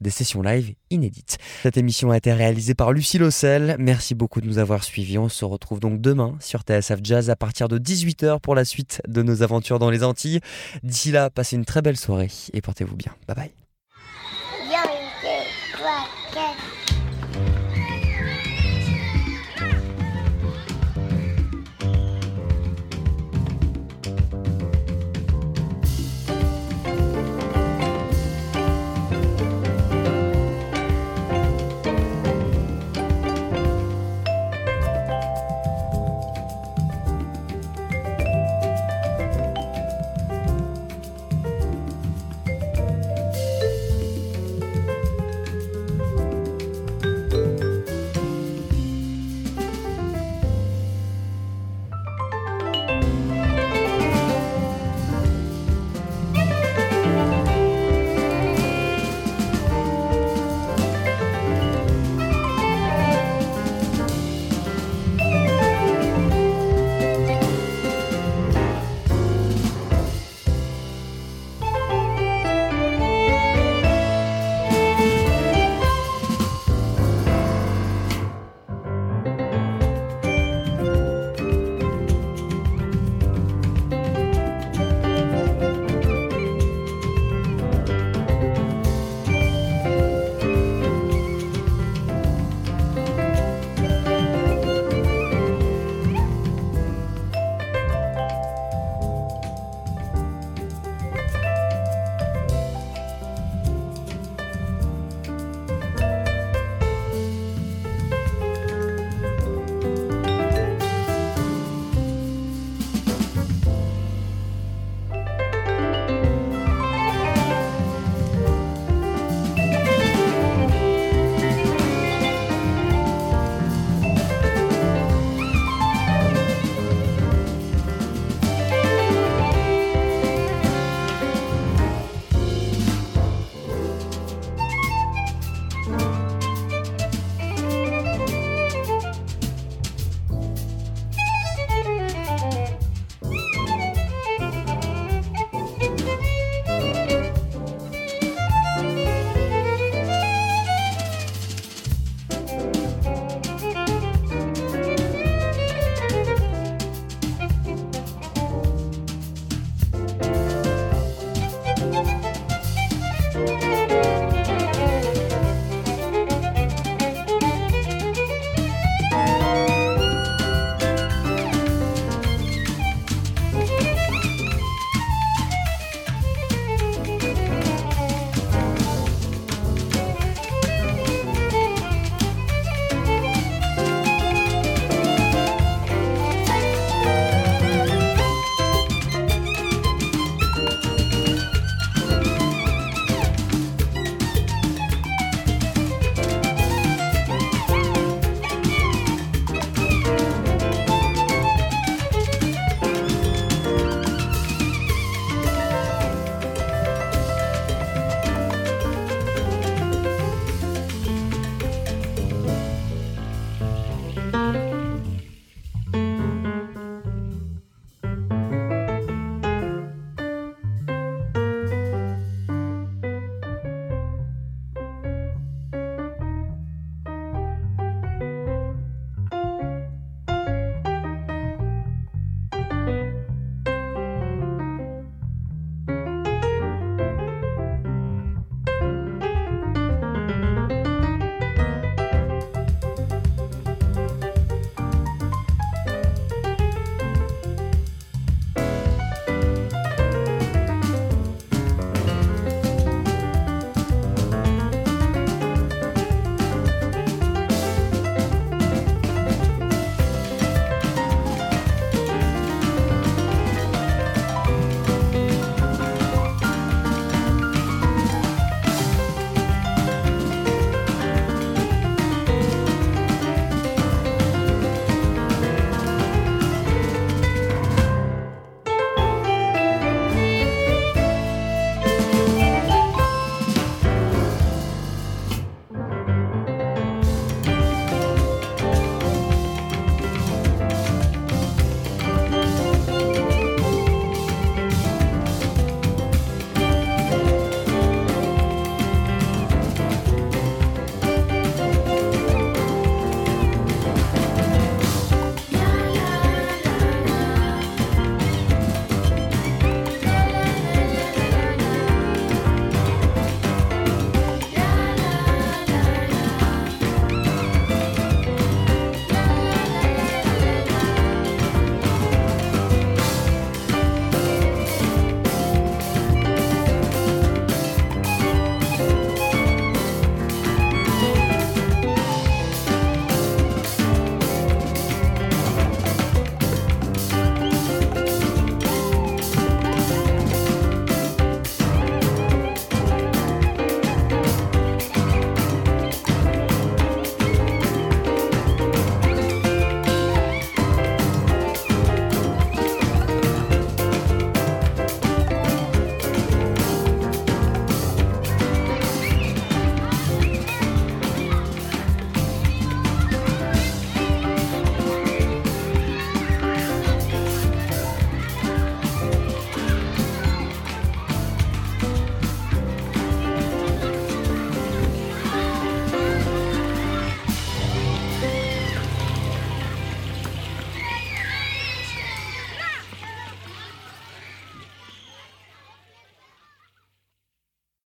des sessions live inédites. Cette émission a été réalisée par Lucie Lossel. Merci beaucoup de nous avoir suivis. On se retrouve donc demain sur TSF Jazz à partir de 18h pour la suite de nos aventures dans les Antilles. D'ici là, passez une très belle soirée et portez-vous bien. Bye bye.